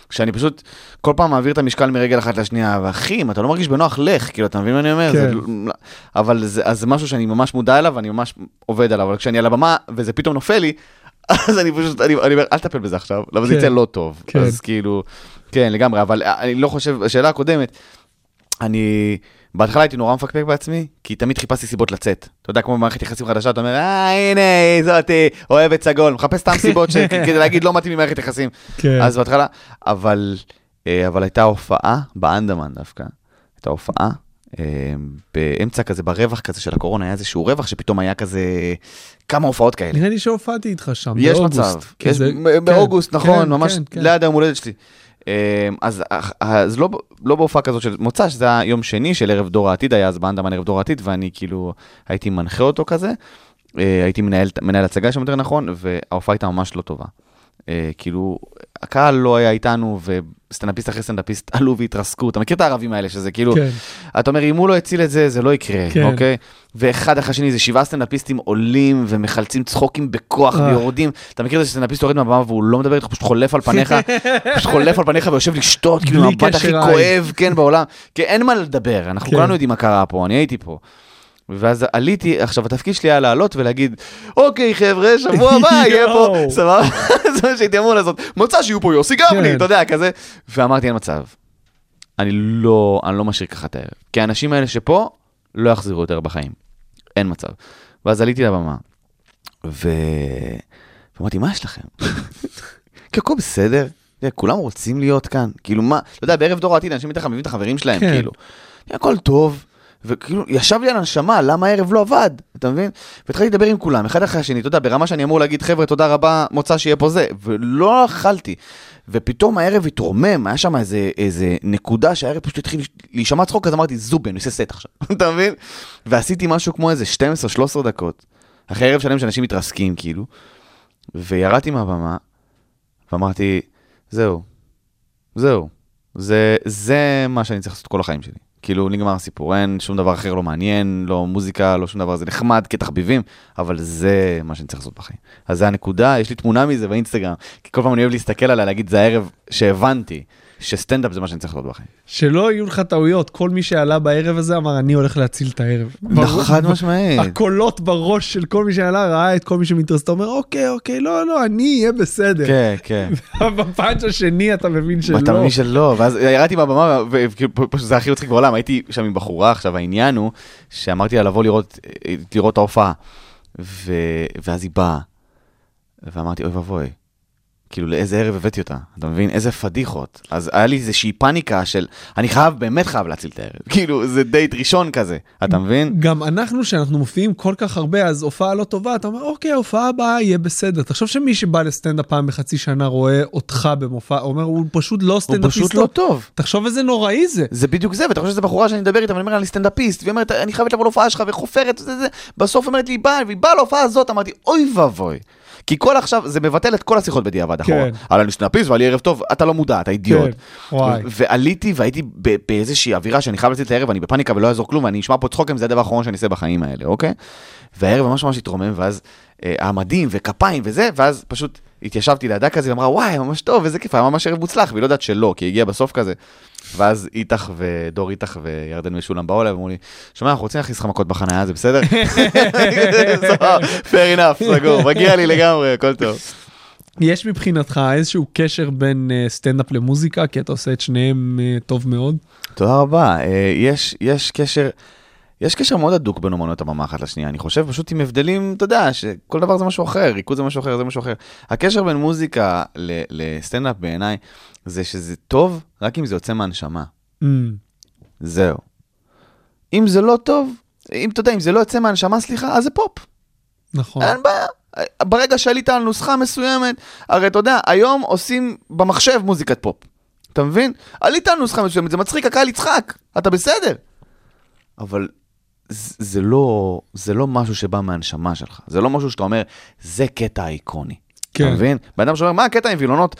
שאני פשוט כל פעם מעביר את המשקל מרגל אחת לשנייה, ואחי, אם אתה לא מרגיש בנוח, לך, כאילו, אתה מבין מה אני אומר? כן. זה לא- אבל זה, אז זה משהו שאני ממש מודע אליו, ואני ממש עובד עליו, אבל כשאני על הבמה, וזה פתאום נופל לי, [laughs] אז אני פשוט, אני, אני אומר, אל תטפל בזה עכשיו, למה זה כן. יצא לא טוב. כן. אז כאילו, כן, לגמרי, אבל אני לא חושב, השאלה הקודמת, אני, בהתחלה הייתי נורא מפקפק בעצמי, כי תמיד חיפשתי סיבות לצאת. אתה יודע, כמו במערכת יחסים חדשה, אתה אומר, אה, הנה, זאתי, אוהבת סגול, מחפש סתם סיבות ש- [laughs] כדי להגיד, לא מתאים לי מערכת יחסים. כן. אז בהתחלה, אבל אה, אבל הייתה הופעה באנדמן דווקא, הייתה הופעה. אה, באמצע כזה, ברווח כזה של הקורונה, היה איזשהו רווח שפתאום היה כזה, כמה הופעות כאלה. נראה לי שהופעתי איתך שם, יש באוגוסט. מצב, יש, זה- מ- באוגוסט, כן, נכון, כן, ממש כן, כן. ליד היום הולדת שלי. אה, אז, אז לא, לא בהופעה כזאת של מוצא, שזה היה יום שני של ערב דור העתיד, היה אז באנדמן ערב דור העתיד, ואני כאילו הייתי מנחה אותו כזה, אה, הייתי מנהל, מנהל הצגה שם יותר נכון, וההופעה הייתה ממש לא טובה. אה, כאילו, הקהל לא היה איתנו, וסטנדאפיסט אחרי סטנדאפיסט עלו והתרסקו, אתה מכיר את הערבים האלה, שזה כאילו, כן. אתה אומר, אם הוא לא הציל את זה, זה לא יקרה, כן. אוקיי? ואחד אחרי השני, זה שבעה סטנדאפיסטים עולים ומחלצים צחוקים בכוח אה. ויורדים. אתה מכיר את זה שסטנדאפיסט יורד מהבמה והוא לא מדבר איתך, פשוט חולף על פניך, [laughs] פשוט חולף על פניך ויושב לשתות, כאילו, המבט הכי. כואב, כן, בעולם. כי אין מה לדבר, אנחנו כן. כולנו יודעים מה קרה פה, אני הייתי פה. ואז עליתי, עכשיו התפקיד שלי היה לעלות ולהגיד, אוקיי חבר'ה, שבוע הבא [laughs] יהיה פה. סבבה? [laughs] זה מה שהייתי אמור לעשות, מוצא שיהיו פה יוסי גבני, כן. אתה יודע, כזה. ואמרתי, אין מצב. אני לא, אני לא משאיר ככה את הערב. כי האנשים האלה שפה, לא יחזרו יותר בחיים. אין מצב. ואז עליתי לבמה, ו... ואמרתי, מה יש לכם? [laughs] כי הכל בסדר, כולם רוצים להיות כאן, כאילו מה, אתה יודע, בערב דור העתיד אנשים בטח מביאים את החברים שלהם, כן. כאילו. הכל טוב, וכאילו, ישב לי על הנשמה, למה הערב לא עבד, אתה מבין? והתחלתי לדבר עם כולם, אחד אחרי השני, אתה יודע, ברמה שאני אמור להגיד, חבר'ה, תודה רבה, מוצא שיהיה פה זה, ולא אכלתי. ופתאום הערב התרומם, היה שם איזה, איזה נקודה שהערב פשוט התחיל להישמע צחוק, אז אמרתי, זובי, אני עושה סט עכשיו, [laughs] אתה מבין? ועשיתי משהו כמו איזה 12-13 דקות, אחרי ערב שלם שאנשים מתרסקים, כאילו, וירדתי מהבמה, ואמרתי, זהו, זהו, זה, זה מה שאני צריך לעשות כל החיים שלי. כאילו, נגמר הסיפור, אין שום דבר אחר לא מעניין, לא מוזיקה, לא שום דבר, זה נחמד כתחביבים, אבל זה מה שאני צריך לעשות בחיים. אז זה הנקודה, יש לי תמונה מזה באינסטגרם, כי כל פעם אני אוהב להסתכל עליה, להגיד, זה הערב שהבנתי שסטנדאפ זה מה שאני צריך לעשות בחיים. שלא יהיו לך טעויות, כל מי שעלה בערב הזה אמר, אני הולך להציל את הערב. ברור- חד משמעית. הקולות בראש של כל מי שעלה ראה את כל מי שמתרסק, אתה אומר, אוקיי, אוקיי, לא, לא, אני אהיה בסדר. כן, כן. בפאנץ' השני אתה מבין שלא. ואתה מבין שלא, ואז ירדתי מהבמה, וכאילו, פשוט זה הכי מצחיק בעולם, הייתי שם עם בחורה, עכשיו העניין הוא, שאמרתי לה לבוא לראות, לראות את ההופעה. ואז היא באה, ואמרתי, אוי ואבוי, כאילו לאיזה ערב הבאתי אותה, אתה מבין? איזה פדיחות. אז היה לי איזושהי פאניקה של, אני חייב, באמת חייב להציל את הערב, [laughs] כאילו, זה דייט ראשון כזה, אתה מבין? גם אנחנו, שאנחנו מופיעים כל כך הרבה, אז הופעה לא טובה, אתה אומר, אוקיי, ההופעה הבאה יהיה בסדר. תחשוב שמי שבא לסטנדאפ פעם בחצי שנה רואה אותך במופע, אומר, הוא פשוט לא הוא סטנדאפיסט. פשוט לא טוב. תחשוב איזה נוראי זה. זה בדיוק זה, ואתה חושב שזו בחורה שאני מדבר איתה, ואני אומר אני סטנדאפיסט, והיא אומרת, אני חייבת לבוא להופעה שלך, וחופרת, זה, זה, בסוף אומרת לי, היא באה, והיא באה להופעה הזאת, אמרתי, אוי ואבוי. כי כל עכשיו, זה מבטל את כל השיחות בדיעבד אחורה. על סטנדאפיסט ועל ערב טוב, אתה לא מודע, אתה אידיוט. כן, וואי. ועליתי והייתי באיזושהי אווירה שאני חייב לצאת לערב, אני בפאניקה ולא יעזור כלום, ואני אשמע פה צחוקים, זה הדבר האחרון שאני אעשה בחיים האלה, אוקיי? והערב ממש ממש התרומם, ואז אה, המדים וכפיים וזה, ואז פשוט התיישבתי לידה כזה, ואמרה, וואי, ממש טוב, איזה כיף, היה ממש ערב מוצלח, והיא לא יודעת שלא, כי היא הגיעה בסוף כזה. ואז איתך ודור איתך וירדן משולם באו אליי ואמרו לי, שומע, אנחנו רוצים להכניס לך מכות בחנייה, זה בסדר? [laughs] [laughs] fair enough, סגור, מגיע לי לגמרי, הכל טוב. יש מבחינתך איזשהו קשר בין אה, סטנדאפ למוזיקה, כי אתה עושה את שניהם אה, טוב מאוד? תודה רבה. אה, יש, יש קשר, יש קשר מאוד הדוק בין אומנויות הבמה אחת לשנייה. אני חושב פשוט עם הבדלים, אתה יודע, שכל דבר זה משהו אחר, ריקוד זה משהו אחר, זה משהו אחר. הקשר בין מוזיקה לסטנדאפ בעיניי, זה שזה טוב רק אם זה יוצא מהנשמה. Mm, זהו. אם זה לא טוב, אם אתה יודע, אם זה לא יוצא מהנשמה, סליחה, אז זה פופ. נכון. אין בעיה. ברגע שעלית על נוסחה מסוימת, הרי אתה יודע, היום עושים במחשב מוזיקת פופ. אתה מבין? עלית על נוסחה מסוימת, זה מצחיק, הקהל יצחק, אתה בסדר. אבל זה, לא, זה לא משהו שבא מהנשמה שלך, זה לא משהו שאתה אומר, זה קטע איקוני. כן. אתה מבין? בן אדם שאומר, מה הקטע עם וילונות?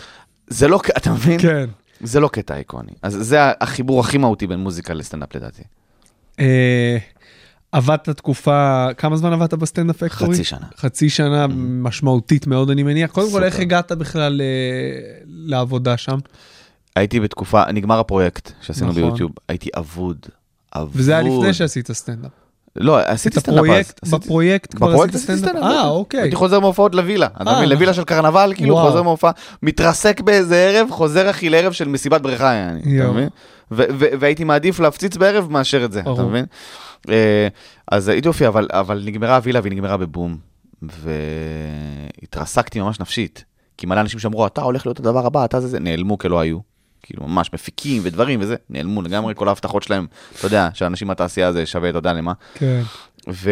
זה לא, אתה מבין? כן. זה לא קטע איקוני. אז זה החיבור הכי מהותי בין מוזיקה לסטנדאפ לדעתי. אה, עבדת תקופה, כמה זמן עבדת בסטנדאפ פקטורי? חצי שנה. חצי שנה משמעותית מאוד, אני מניח. קודם כל. איך הגעת בכלל אה, לעבודה שם? הייתי בתקופה, נגמר הפרויקט שעשינו נכון. ביוטיוב, הייתי אבוד. אבוד. וזה היה לפני שעשית סטנדאפ. לא, עשיתי סטנדאפ אז. בפרויקט כבר עשית עשיתי סטנדאפ? אה. אוקיי. הייתי חוזר מהופעות לווילה. אתה אה, מבין? לווילה של קרנבל, כאילו, וואו. חוזר מהופעה, מתרסק באיזה ערב, חוזר אחי לערב של מסיבת בריכה, יעני, אתה. מבין? ו- ו- והייתי מעדיף להפציץ בערב מאשר את זה, אתה. מבין? אה, אז הייתי יופי, אבל- אבל נגמרה הווילה והיא נגמרה בבום. והתרסקתי ממש נפשית. כי מלא אנשים שאמרו, אתה הולך להיות הדבר הבא, אתה זה זה, נעלמו כלא היו. כאילו ממש מפיקים ודברים וזה, נעלמו לגמרי כל ההבטחות שלהם, אתה יודע, שאנשים מהתעשייה זה שווה, אתה יודע למה. כן. ו...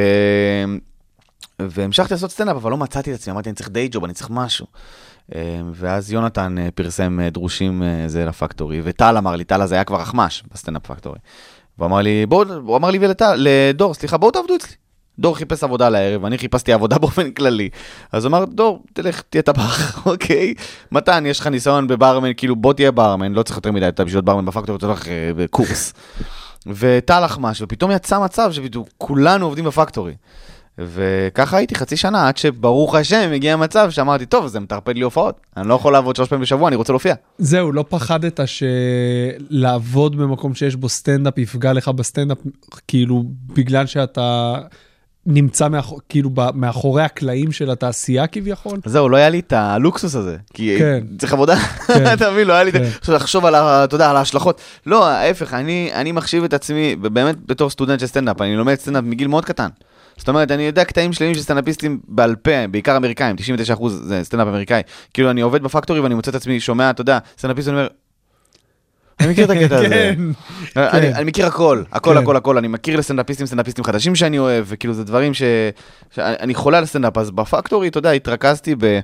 והמשכתי לעשות סטנדאפ, אבל לא מצאתי את עצמי, אמרתי, אני צריך day job, אני צריך משהו. אה, ואז יונתן אה, פרסם אה, דרושים זה לפקטורי, וטל אמר לי, טל אז היה כבר אחמ"ש בסטנדאפ פקטורי. והוא אמר לי, בואו, הוא אמר לי ולטל, לדור, סליחה, בואו תעבדו אצלי. דור חיפש עבודה לערב, אני חיפשתי עבודה [laughs] באופן כללי. אז אמר, דור, תלך, תהיה טבח, [laughs] אוקיי? מתן, יש לך ניסיון בברמן, כאילו בוא תהיה ברמן, לא צריך יותר מדי, אתה בשביל להיות ברמן בפקטורי, אתה הולך אה, בקורס. וטל אחמ"ש, ופתאום יצא מצב שפתאום כולנו עובדים בפקטורי. וככה הייתי חצי שנה, עד שברוך השם הגיע מצב שאמרתי, טוב, זה מטרפד לי הופעות. אני לא יכול לעבוד שלוש פעמים בשבוע, אני רוצה להופיע. זהו, לא פחדת שלעבוד במקום שיש בו סטנדאפ יפגע לך בסטנדאפ, כאילו, בגלל שאתה נמצא מאחור, כאילו מאחורי הקלעים של התעשייה כביכול? זהו, לא היה לי את הלוקסוס הזה. כי כן. צריך עבודה, כן. [laughs] אתה מבין, לא היה לי את כן. עכשיו לחשוב על, אתה יודע, על ההשלכות. לא, ההפך, אני, אני מחשיב את עצמי, באמת בתור סטודנט של סטנדאפ, אני לומד סטנדאפ מגיל מאוד קטן. זאת אומרת, אני יודע קטעים שלמים של סטנדאפיסטים בעל פה, בעיקר אמריקאים, 99% זה סטנדאפ אמריקאי. כאילו, אני עובד בפקטורי ואני מוצא את עצמי, שומע, אתה יודע, סטנדאפיסט, אומר, אני מכיר את הקטע הזה. כן. אני, אני מכיר הכל, הכל, כן. הכל, הכל. אני מכיר לסטנדאפיסטים, סטנדאפיסטים חדשים שאני אוהב, וכאילו זה דברים ש... אני חולה על סטנדאפ, אז בפקטורי, אתה יודע, התרכזתי ב...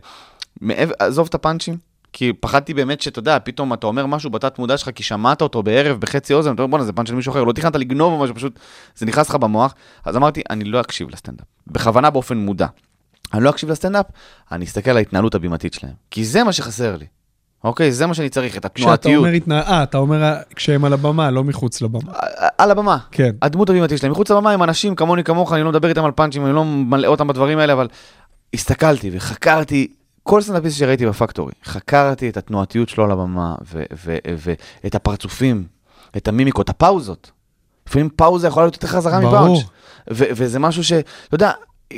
עזוב את הפאנצ'ים, כי פחדתי באמת שאתה יודע, פתאום אתה אומר משהו בתת מודע שלך, כי שמעת אותו בערב בחצי אוזן, אתה אומר, בואנה, זה פאנץ' של מישהו אחר, לא תכננת לגנוב או משהו, פשוט זה נכנס לך במוח. אז אמרתי, אני לא אקשיב לסטנדאפ, בכוונה באופן מודע. אני לא אקשיב לסטנדאפ, אני אסתכל על ההתנהלות הבימתית שלהם, כי זה מה שחסר לי. אוקיי, זה מה שאני צריך, את כשאתה התנועתיות. אומר התנא... אה, אתה אומר כשהם על הבמה, לא מחוץ לבמה. על הבמה. כן. הדמות הבימתית שלהם. מחוץ לבמה הם אנשים כמוני כמוך, אני לא מדבר איתם על פאנצ'ים, אני לא מלא אותם בדברים האלה, אבל הסתכלתי וחקרתי, כל סטנדאפיסט שראיתי בפקטורי, חקרתי את התנועתיות שלו על הבמה, ואת הפרצופים, את המימיקות, הפאוזות. לפעמים פאוזה יכולה להיות יותר חזרה. ו- וזה משהו ש... אתה יודע,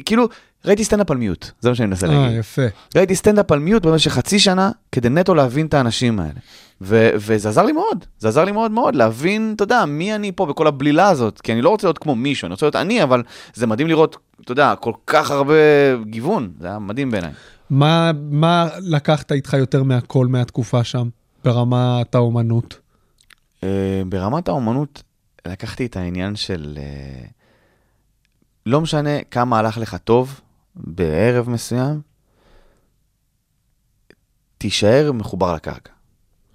כאילו, ראיתי סטנדאפ על מיוט, זה מה שאני מנסה אה, להגיד. יפה. ראיתי סטנדאפ על מיוט במשך חצי שנה, כדי נטו להבין את האנשים האלה. ו- וזה עזר לי מאוד, זה עזר לי מאוד מאוד להבין, אתה יודע, מי אני פה בכל הבלילה הזאת, כי אני לא רוצה להיות כמו מישהו, אני רוצה להיות אני, אבל זה מדהים לראות, אתה יודע, כל כך הרבה גיוון, זה היה מדהים בעיניי. מה, מה לקחת איתך יותר מהכל מהתקופה שם, ברמת האומנות? Uh, ברמת האומנות, לקחתי את העניין של... Uh, לא משנה כמה הלך לך טוב בערב מסוים, תישאר מחובר לקרקע.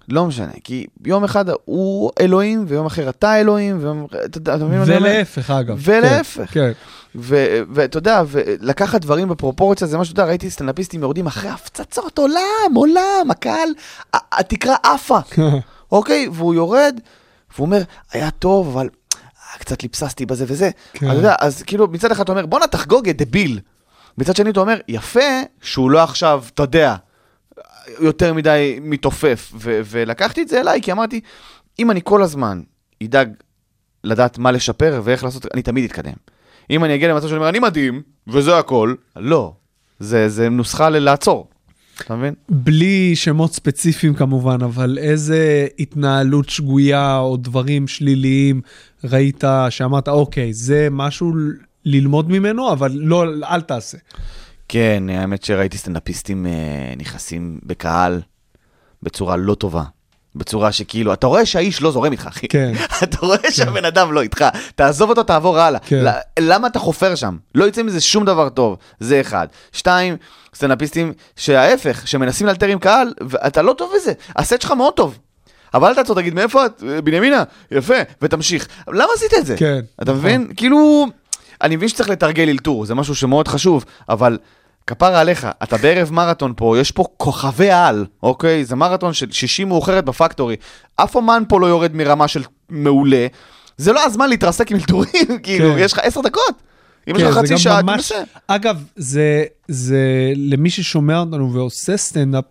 לא משנה, כי יום אחד הוא אלוהים, ויום אחר אתה אלוהים, ויום... אתה יודע, אתה מבין מה אני אומר? ולהפך, אגב. ולהפך. כן. ו- ואתה יודע, ולקחת דברים בפרופורציה, זה משהו, אתה יודע, ראיתי סטנדאפיסטים יורדים אחרי הפצצות, עולם, עולם, הקהל, התקרה עפה, כן. [laughs] אוקיי? והוא יורד, והוא אומר, היה טוב, אבל קצת ליפססתי בזה וזה. כן. אז יודע, אז כאילו, מצד אחד אתה אומר, בואנה תחגוג, יא דביל. מצד שני אתה אומר, יפה שהוא לא עכשיו, אתה יודע, יותר מדי מתעופף. ו- ולקחתי את זה אליי, כי אמרתי, אם אני כל הזמן אדאג לדעת מה לשפר ואיך לעשות, אני תמיד אתקדם. אם אני אגיע למצב שאני אומר, אני מדהים, וזה הכל, לא. זה, זה נוסחה ללעצור. אתה מבין? בלי שמות ספציפיים כמובן, אבל איזה התנהלות שגויה או דברים שליליים ראית שאמרת, אוקיי, זה משהו ללמוד ממנו, אבל לא, אל תעשה. כן, האמת שראיתי סטנדאפיסטים אה, נכנסים בקהל בצורה לא טובה. בצורה שכאילו, אתה רואה שהאיש לא זורם איתך, אחי. כן. [laughs] אתה רואה שהבן אדם לא איתך, תעזוב אותו, תעבור הלאה. כן. למה אתה חופר שם? לא יצא מזה שום דבר טוב, זה אחד. שתיים, סטנדאפיסטים שההפך, שמנסים לאלתר עם קהל, ואתה לא טוב בזה, הסט שלך מאוד טוב. אבל אל תעצור, תגיד, מאיפה את? "אה, בנימינה, יפה, ותמשיך. למה עשית את זה? כן, אתה נכון. מבין? כאילו, אני מבין שצריך לתרגל אלתור, זה משהו שמאוד חשוב, אבל כפרה עליך, אתה בערב מרתון פה, יש פה כוכבי על, אוקיי? זה מרתון של שישי מאוחרת בפקטורי. אף אומן פה לא יורד מרמה של מעולה. זה לא הזמן להתרסק עם אלתורים, [laughs] כאילו, כן. יש לך עשר דקות. אם יש כן, לך חצי שעה, ממש- תנסה. אגב, זה, זה למי ששומע אותנו ועושה סטנדאפ,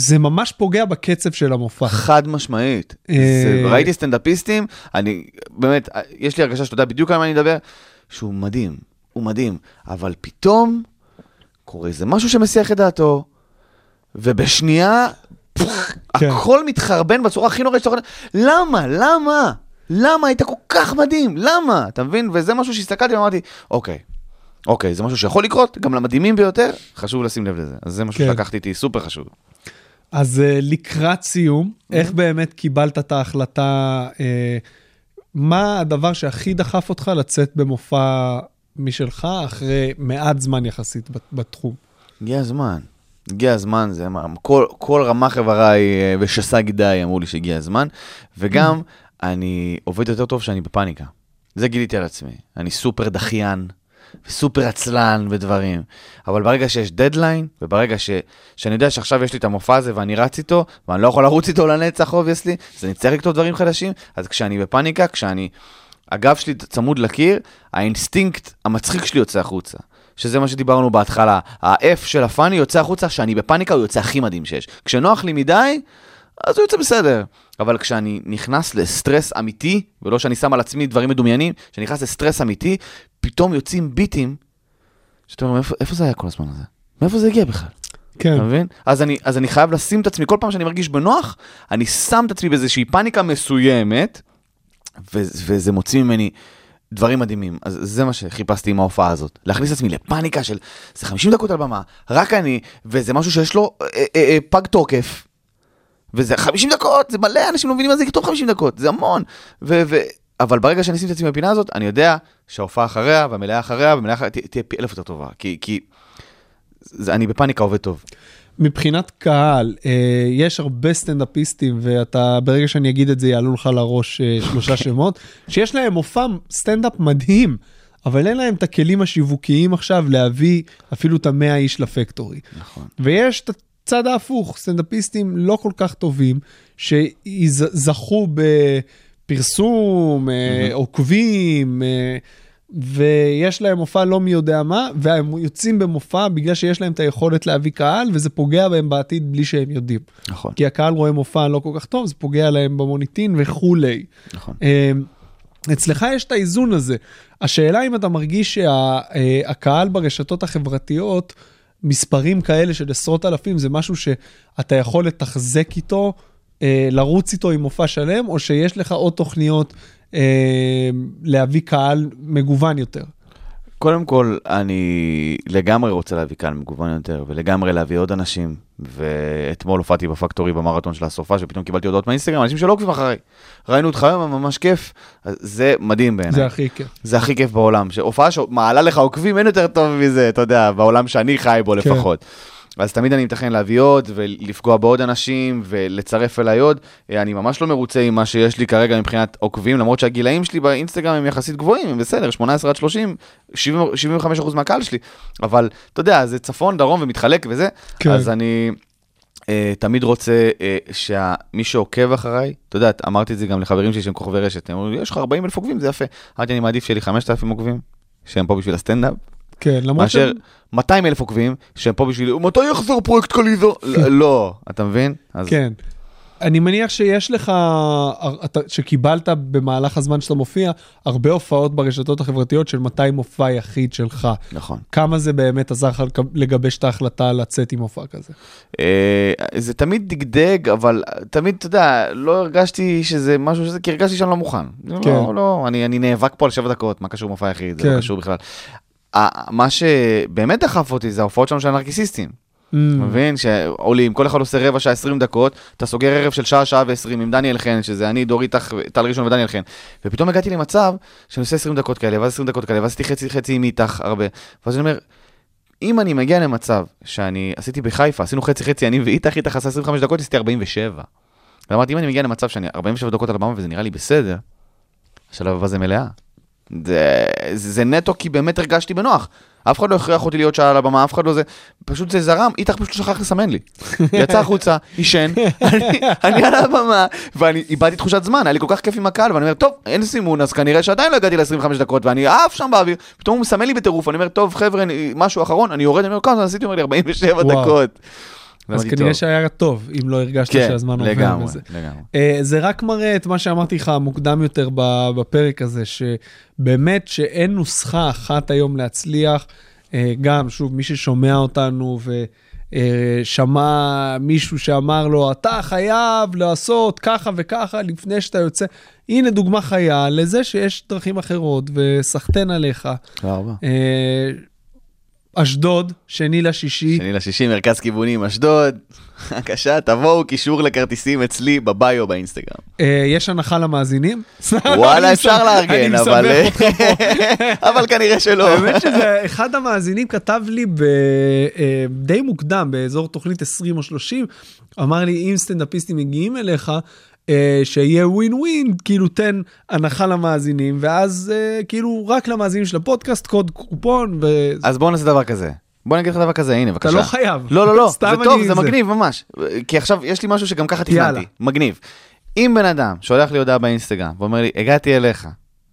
זה ממש פוגע בקצב של המופע. חד משמעית. אה, זה- ראיתי סטנדאפיסטים, אני, באמת, יש לי הרגשה שאתה יודע בדיוק על מה אני מדבר, שהוא מדהים, הוא מדהים, אבל פתאום קורה איזה משהו שמסיח את דעתו, ובשנייה, פח, כן. הכל מתחרבן בצורה הכי נוראית שאתה יכול... למה? למה? למה היית כל כך מדהים? למה? אתה מבין? וזה משהו שהסתכלתי ואמרתי, אוקיי. אוקיי, זה משהו שיכול לקרות, גם למדהימים ביותר, חשוב לשים לב לזה. אז זה משהו כן. שלקחתי איתי, סופר חשוב. אז אה, לקראת סיום, איך באמת קיבלת את ההחלטה, אה, מה הדבר שהכי דחף אותך לצאת במופע משלך אחרי מעט זמן יחסית בת- בתחום? הגיע הזמן. הגיע הזמן, זה מה, כל, כל רמ"ח אבריי אה, ושס"ה גידיי אמרו לי שהגיע הזמן, וגם אני עובד יותר טוב שאני בפאניקה. זה גיליתי על עצמי. אני סופר דחיין, וסופר עצלן ודברים. אבל ברגע שיש דדליין, וברגע ש, שאני יודע שעכשיו יש לי את המופע הזה ואני רץ איתו, ואני לא יכול לרוץ איתו לנצח obviously, אז אני צריך לכתוב דברים חדשים, אז כשאני בפאניקה, כשאני... הגב שלי צמוד לקיר, האינסטינקט המצחיק שלי יוצא החוצה. שזה מה שדיברנו בהתחלה. ה-F של ה funny יוצא החוצה, כשאני בפאניקה הוא יוצא הכי מדהים שיש. כשנוח לי מדי, אז הוא יוצא בסדר. אבל כשאני נכנס לסטרס אמיתי, ולא שאני שם על עצמי דברים מדומיינים, כשאני נכנס לסטרס אמיתי, פתאום יוצאים ביטים, שאתה אומר, "מאיפה- איפה זה היה כל הזמן הזה? מאיפה זה הגיע בכלל? כן. אתה מבין? אז אני, אז אני חייב לשים את עצמי, כל פעם שאני מרגיש בנוח, אני שם את עצמי באיזושהי פאניקה מסוימת, ו- וזה מוציא ממני דברים מדהימים. אז זה מה שחיפשתי עם ההופעה הזאת. להכניס את עצמי לפאניקה של, זה 50 דקות על במה, רק אני, וזה משהו שיש לו אה, אה, אה, פג תוקף. וזה 50 דקות, זה מלא, אנשים לא מבינים מה זה לכתוב 50 דקות, זה המון. ו- ו- אבל ברגע שאני אשים את עצמי בפינה הזאת, אני יודע שההופעה אחריה, והמלאה אחריה, והמלאה אחריה, תה- תהיה פי אלף יותר טובה. כי, כי זה, אני בפאניקה עובד טוב. מבחינת קהל, אה, יש הרבה סטנדאפיסטים, ואתה, ברגע שאני אגיד את זה, יעלו לך לראש אה, [laughs] שלושה שמות, שיש להם מופע סטנדאפ מדהים, אבל אין להם את הכלים השיווקיים עכשיו להביא אפילו את המאה איש לפקטורי. נכון. ויש את הצד ההפוך, סטנדאפיסטים לא כל כך טובים, שזכו בפרסום, אה, עוקבים, אה, ויש להם מופע לא מי יודע מה, והם יוצאים במופע בגלל שיש להם את היכולת להביא קהל, וזה פוגע בהם בעתיד בלי שהם יודעים. נכון. כי הקהל רואה מופע לא כל כך טוב, זה פוגע להם במוניטין וכולי. נכון. אה, אצלך יש את האיזון הזה. השאלה אם אתה מרגיש שהקהל ברשתות החברתיות, מספרים כאלה של עשרות אלפים, זה משהו שאתה יכול לתחזק איתו, אה, לרוץ איתו עם מופע שלם, או שיש לך עוד תוכניות אה, להביא קהל מגוון יותר. קודם כל, אני לגמרי רוצה להביא קהל מגוון יותר, ולגמרי להביא עוד אנשים. ואתמול הופעתי בפקטורי במרתון של הסופה, שפתאום קיבלתי הודעות מהאינסטגרם, אנשים שלא עוקבים אחריי. ראינו אותך היום, ממש כיף. זה מדהים בעיניי. זה הכי כיף. זה הכי כיף בעולם. שהופעה שמעלה לך עוקבים, אין יותר טוב מזה, אתה יודע, בעולם שאני חי בו כן. לפחות. אז תמיד אני מתכנן להביא עוד, ולפגוע בעוד אנשים, ולצרף אליי עוד. אה, אני ממש לא מרוצה עם מה שיש לי כרגע מבחינת עוקבים, למרות שהגילאים שלי באינסטגרם הם יחסית גבוהים, הם בסדר, 18 עד 30, 70, 75% מהקהל שלי. אבל, אתה יודע, זה צפון, דרום ומתחלק וזה. כן. אז אני... uh, תמיד רוצה uh, שמי שעוקב אחריי, אתה יודע, אמרתי את זה גם לחברים שלי שהם כוכבי רשת, הם אומרים לי, יש לך 40 אלף עוקבים, זה יפה. אמרתי, אני מעדיף שיהיה לי 5,000 עוקבים, שהם פה בשביל הסטנדאפ, כן, למרות מאשר 200 אלף עוקבים, שהם פה בשביל, מתי יחזור פרויקט קליזו? לא, לא, אתה מבין? אז כן. אני מניח שיש לך, שקיבלת במהלך הזמן שאתה מופיע, הרבה הופעות ברשתות החברתיות של מתי מופע יחיד שלך. נכון. כמה זה באמת עזר לך לגבש את ההחלטה לצאת עם מופע כזה? אה, זה תמיד דגדג, אבל תמיד, אתה יודע, לא הרגשתי שזה משהו שזה, כי הרגשתי שאני לא מוכן. כן. לא, לא, אני, אני נאבק פה על שבע דקות, מה קשור מופע יחיד? זה כן. לא קשור בכלל. מה שבאמת דחף אותי זה ההופעות שלנו של הנרקיסיסטים. Mm. מבין? שעולים, כל אחד עושה רבע שעה, 20 דקות, אתה סוגר ערב של שעה, שעה ו-20 עם דניאל חן, שזה אני, דורית, טל ראשון ודניאל חן. ופתאום הגעתי למצב שאני עושה 20 דקות כאלה, ואז 20 דקות כאלה, ואז עשיתי חצי חצי עם איתך הרבה. ואז אני אומר, אם אני מגיע למצב שאני עשיתי בחיפה, עשינו חצי חצי, אני ואיתך, איתך עשה 25 דקות, עשיתי 47. ואמרתי, אם אני מגיע למצב שאני 47 דקות על הבמה וזה נראה לי בסדר, השלב הבא זה מלאה. זה, זה, זה נטו כי באמת הרגשתי בנוח. אף אחד לא הכריח אותי להיות שעה על הבמה, אף אחד לא זה, פשוט זה זרם, איתך פשוט שכח לסמן לי. [laughs] יצא החוצה, עישן, אני, אני על הבמה, ואני איבדתי תחושת זמן, היה לי כל כך כיף עם הקהל, ואני אומר, טוב, אין סימון, אז כנראה שעדיין לא הגעתי ל-25 דקות, ואני עף שם באוויר, פתאום הוא מסמן לי בטירוף, אני אומר, טוב, חבר'ה, משהו אחרון, אני יורד, אני אומר, כמה זמן עשיתי, הוא אומר לי, 47 וואו. דקות. אז כנראה. שהיה טוב, אם לא הרגשת כן, שהזמן עובר לגמרי, וזה. לגמרי. אה, זה רק מראה את מה שאמרתי לך מוקדם יותר בפרק הזה, שבאמת שאין נוסחה אחת היום להצליח. אה, גם, שוב, מי ששומע אותנו ושמע מישהו שאמר לו, אתה חייב לעשות ככה וככה לפני שאתה יוצא. הנה דוגמה חיה לזה שיש דרכים אחרות, וסחטיין עליך. תודה רבה. אשדוד, שני לשישי. שני לשישי, מרכז כיוונים, אשדוד. [laughs] בבקשה, תבואו, קישור לכרטיסים אצלי בביו באינסטגרם. אה, יש הנחה למאזינים? [laughs] וואלה, אני אפשר לארגן, אני אבל... מסבך אותך פה. [laughs] אבל כנראה שלא. האמת שזה, אחד המאזינים כתב לי אה, די מוקדם, באזור תוכנית 20 או 30, אמר לי, אם סטנדאפיסטים מגיעים אליך, אה, שיהיה ווין ווין, כאילו תן הנחה למאזינים, ואז אה, כאילו רק למאזינים של הפודקאסט, קוד קופון, ואתה אז בואו נעשה דבר כזה. בוא אני אגיד לך דבר כזה, הנה, בבקשה. לא חייב. לא, לא, לא, [laughs] זה טוב, זה מגניב ממש. כי עכשיו יש לי משהו שגם ככה. תכננתי, מגניב. אם בן אדם שולח לי הודעה באינסטגרם ואומר לי, הגעתי אליך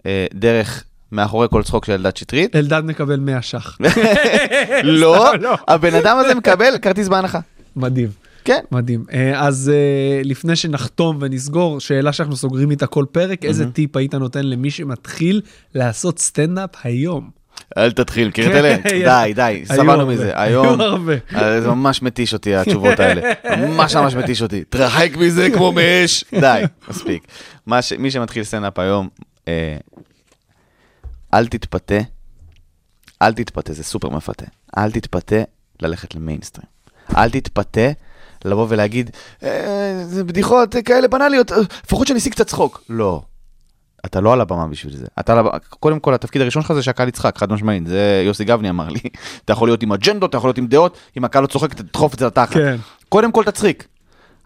אה, דרך מאחורי כל צחוק של אלדד שטרית, אלדד מקבל 100 ש"ח. [laughs] [laughs] לא, לא. הבן אדם הזה מקבל כרטיס בהנחה. מדהים. כן. מדהים. אה, אז אה, לפני שנחתום ונסגור, שאלה שאנחנו סוגרים איתה כל פרק, איזה טיפ היית נותן למי שמתחיל לעשות סטנדאפ היום? אל תתחיל, קרטלן, [laughs] די, די, היו סבלנו מזה. היו [laughs] היום. אה, זה ממש מתיש אותי, התשובות האלה. ממש ממש מתיש אותי. תרחק מזה כמו מאש. [laughs] די, מספיק. מי שמתחיל סטנדאפ היום, אל תתפתה, אל תתפתה, זה סופר מפתה. אל תתפתה ללכת למיינסטרים. אל תתפתה לבוא ולהגיד, "אה, זה בדיחות כאלה בנאליות, אה, לפחות שאני אשיג קצת צחוק. לא. אתה לא על הבמה בשביל זה. אתה על הבמה, קודם כל, התפקיד הראשון שלך זה שהקהל יצחק, חד משמעית. זה יוסי גבני אמר לי. [laughs] אתה יכול להיות עם אג'נדות, אתה יכול להיות עם דעות, אם הקהל לא צוחק, תדחוף את זה לתחת. כן. קודם כל תצחיק.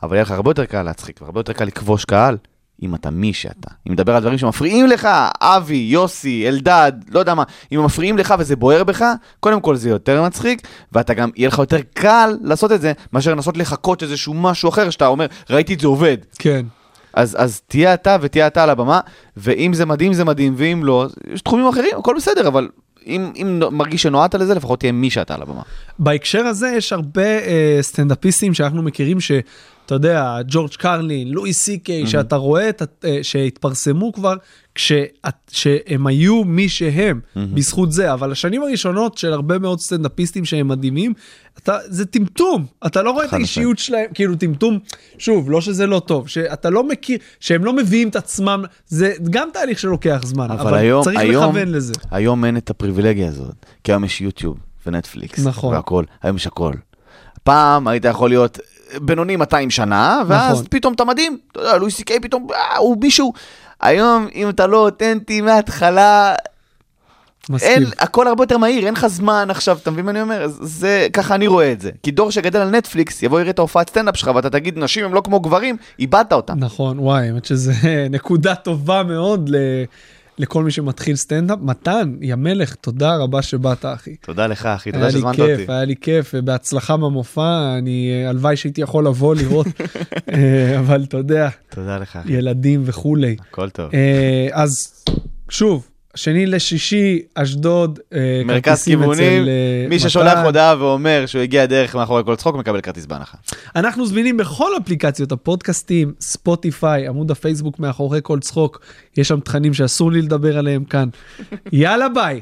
אבל יהיה לך הרבה יותר קל להצחיק, והרבה יותר קל לכבוש קהל, אם אתה מי שאתה. אם מדבר על דברים שמפריעים לך, אבי, יוסי, אלדד, לא יודע מה, אם הם מפריעים לך וזה בוער בך, קודם כל זה יותר מצחיק, ואתה גם, יהיה לך יותר קל לעשות את זה, מאשר לנסות לחכות איזשהו משהו אחר, שאתה אומר, ראיתי את זה עובד. כן. אז, אז תהיה אתה ותהיה אתה על הבמה, ואם זה מדהים זה מדהים, ואם לא, יש תחומים אחרים, הכל בסדר, אבל אם, אם מרגיש שנועדת לזה, לפחות תהיה מי שאתה על הבמה. בהקשר הזה יש הרבה אה, סטנדאפיסטים שאנחנו מכירים שאתה יודע, ג'ורג' קרלין, לואי סי קיי, שאתה רואה את, ה- אה, שהתפרסמו כבר שהם היו מי שהם בזכות זה, אבל השנים הראשונות של הרבה מאוד סטנדאפיסטים שהם מדהימים, אתה, זה טמטום, אתה לא רואה את האישיות שלהם, כאילו טמטום, שוב, לא שזה לא טוב, שאתה לא מכיר, שהם לא מביאים את עצמם, זה גם תהליך שלוקח זמן, אבל, אבל היום, צריך היום, לכוון לזה. היום אין את הפריבילגיה הזאת, כי היום יש יוטיוב ונטפליקס. נכון. והכל, היום יש הכל. פעם היית יכול להיות בינוני 200 שנה, ואז נכון. פתאום אתה מדהים, אתה יודע, לואי סי קיי פתאום, אה, הוא מישהו. היום, אם אתה לא אותנטי מההתחלה, מסכים. אין, הכל הרבה יותר מהיר, אין לך זמן עכשיו, אתה מבין מה אני אומר? זה, ככה אני רואה את זה. כי דור שגדל על נטפליקס, יבוא יראה את ההופעת סטנדאפ שלך, ואתה תגיד, נשים הם לא כמו גברים, איבדת אותם. נכון, וואי, האמת שזה [laughs] נקודה טובה מאוד ל... לכל מי שמתחיל סטנדאפ. מתן, יא מלך, תודה רבה שבאת, אחי. תודה לך, אחי, היה תודה לי שהזמנת אותי. כיף, היה לי כיף, ובהצלחה במופע, אני, הלוואי שהייתי יכול לבוא לראות, [laughs] אה, אבל אתה יודע, תודה לך, אחי. ילדים וכולי. הכל טוב. אה, אז שוב, שני לשישי, אשדוד, אה, מרכז כיוונים, אה, מי ששולח מתן. הודעה ואומר שהוא הגיע דרך מאחורי כל צחוק, מקבל כרטיס בהנחה. אנחנו זמינים בכל אפליקציות הפודקאסטים, ספוטיפיי, עמוד הפייסבוק מאחורי כל צחוק, יש שם תכנים שאסור לי לדבר עליהם כאן. [laughs] יאללה ביי.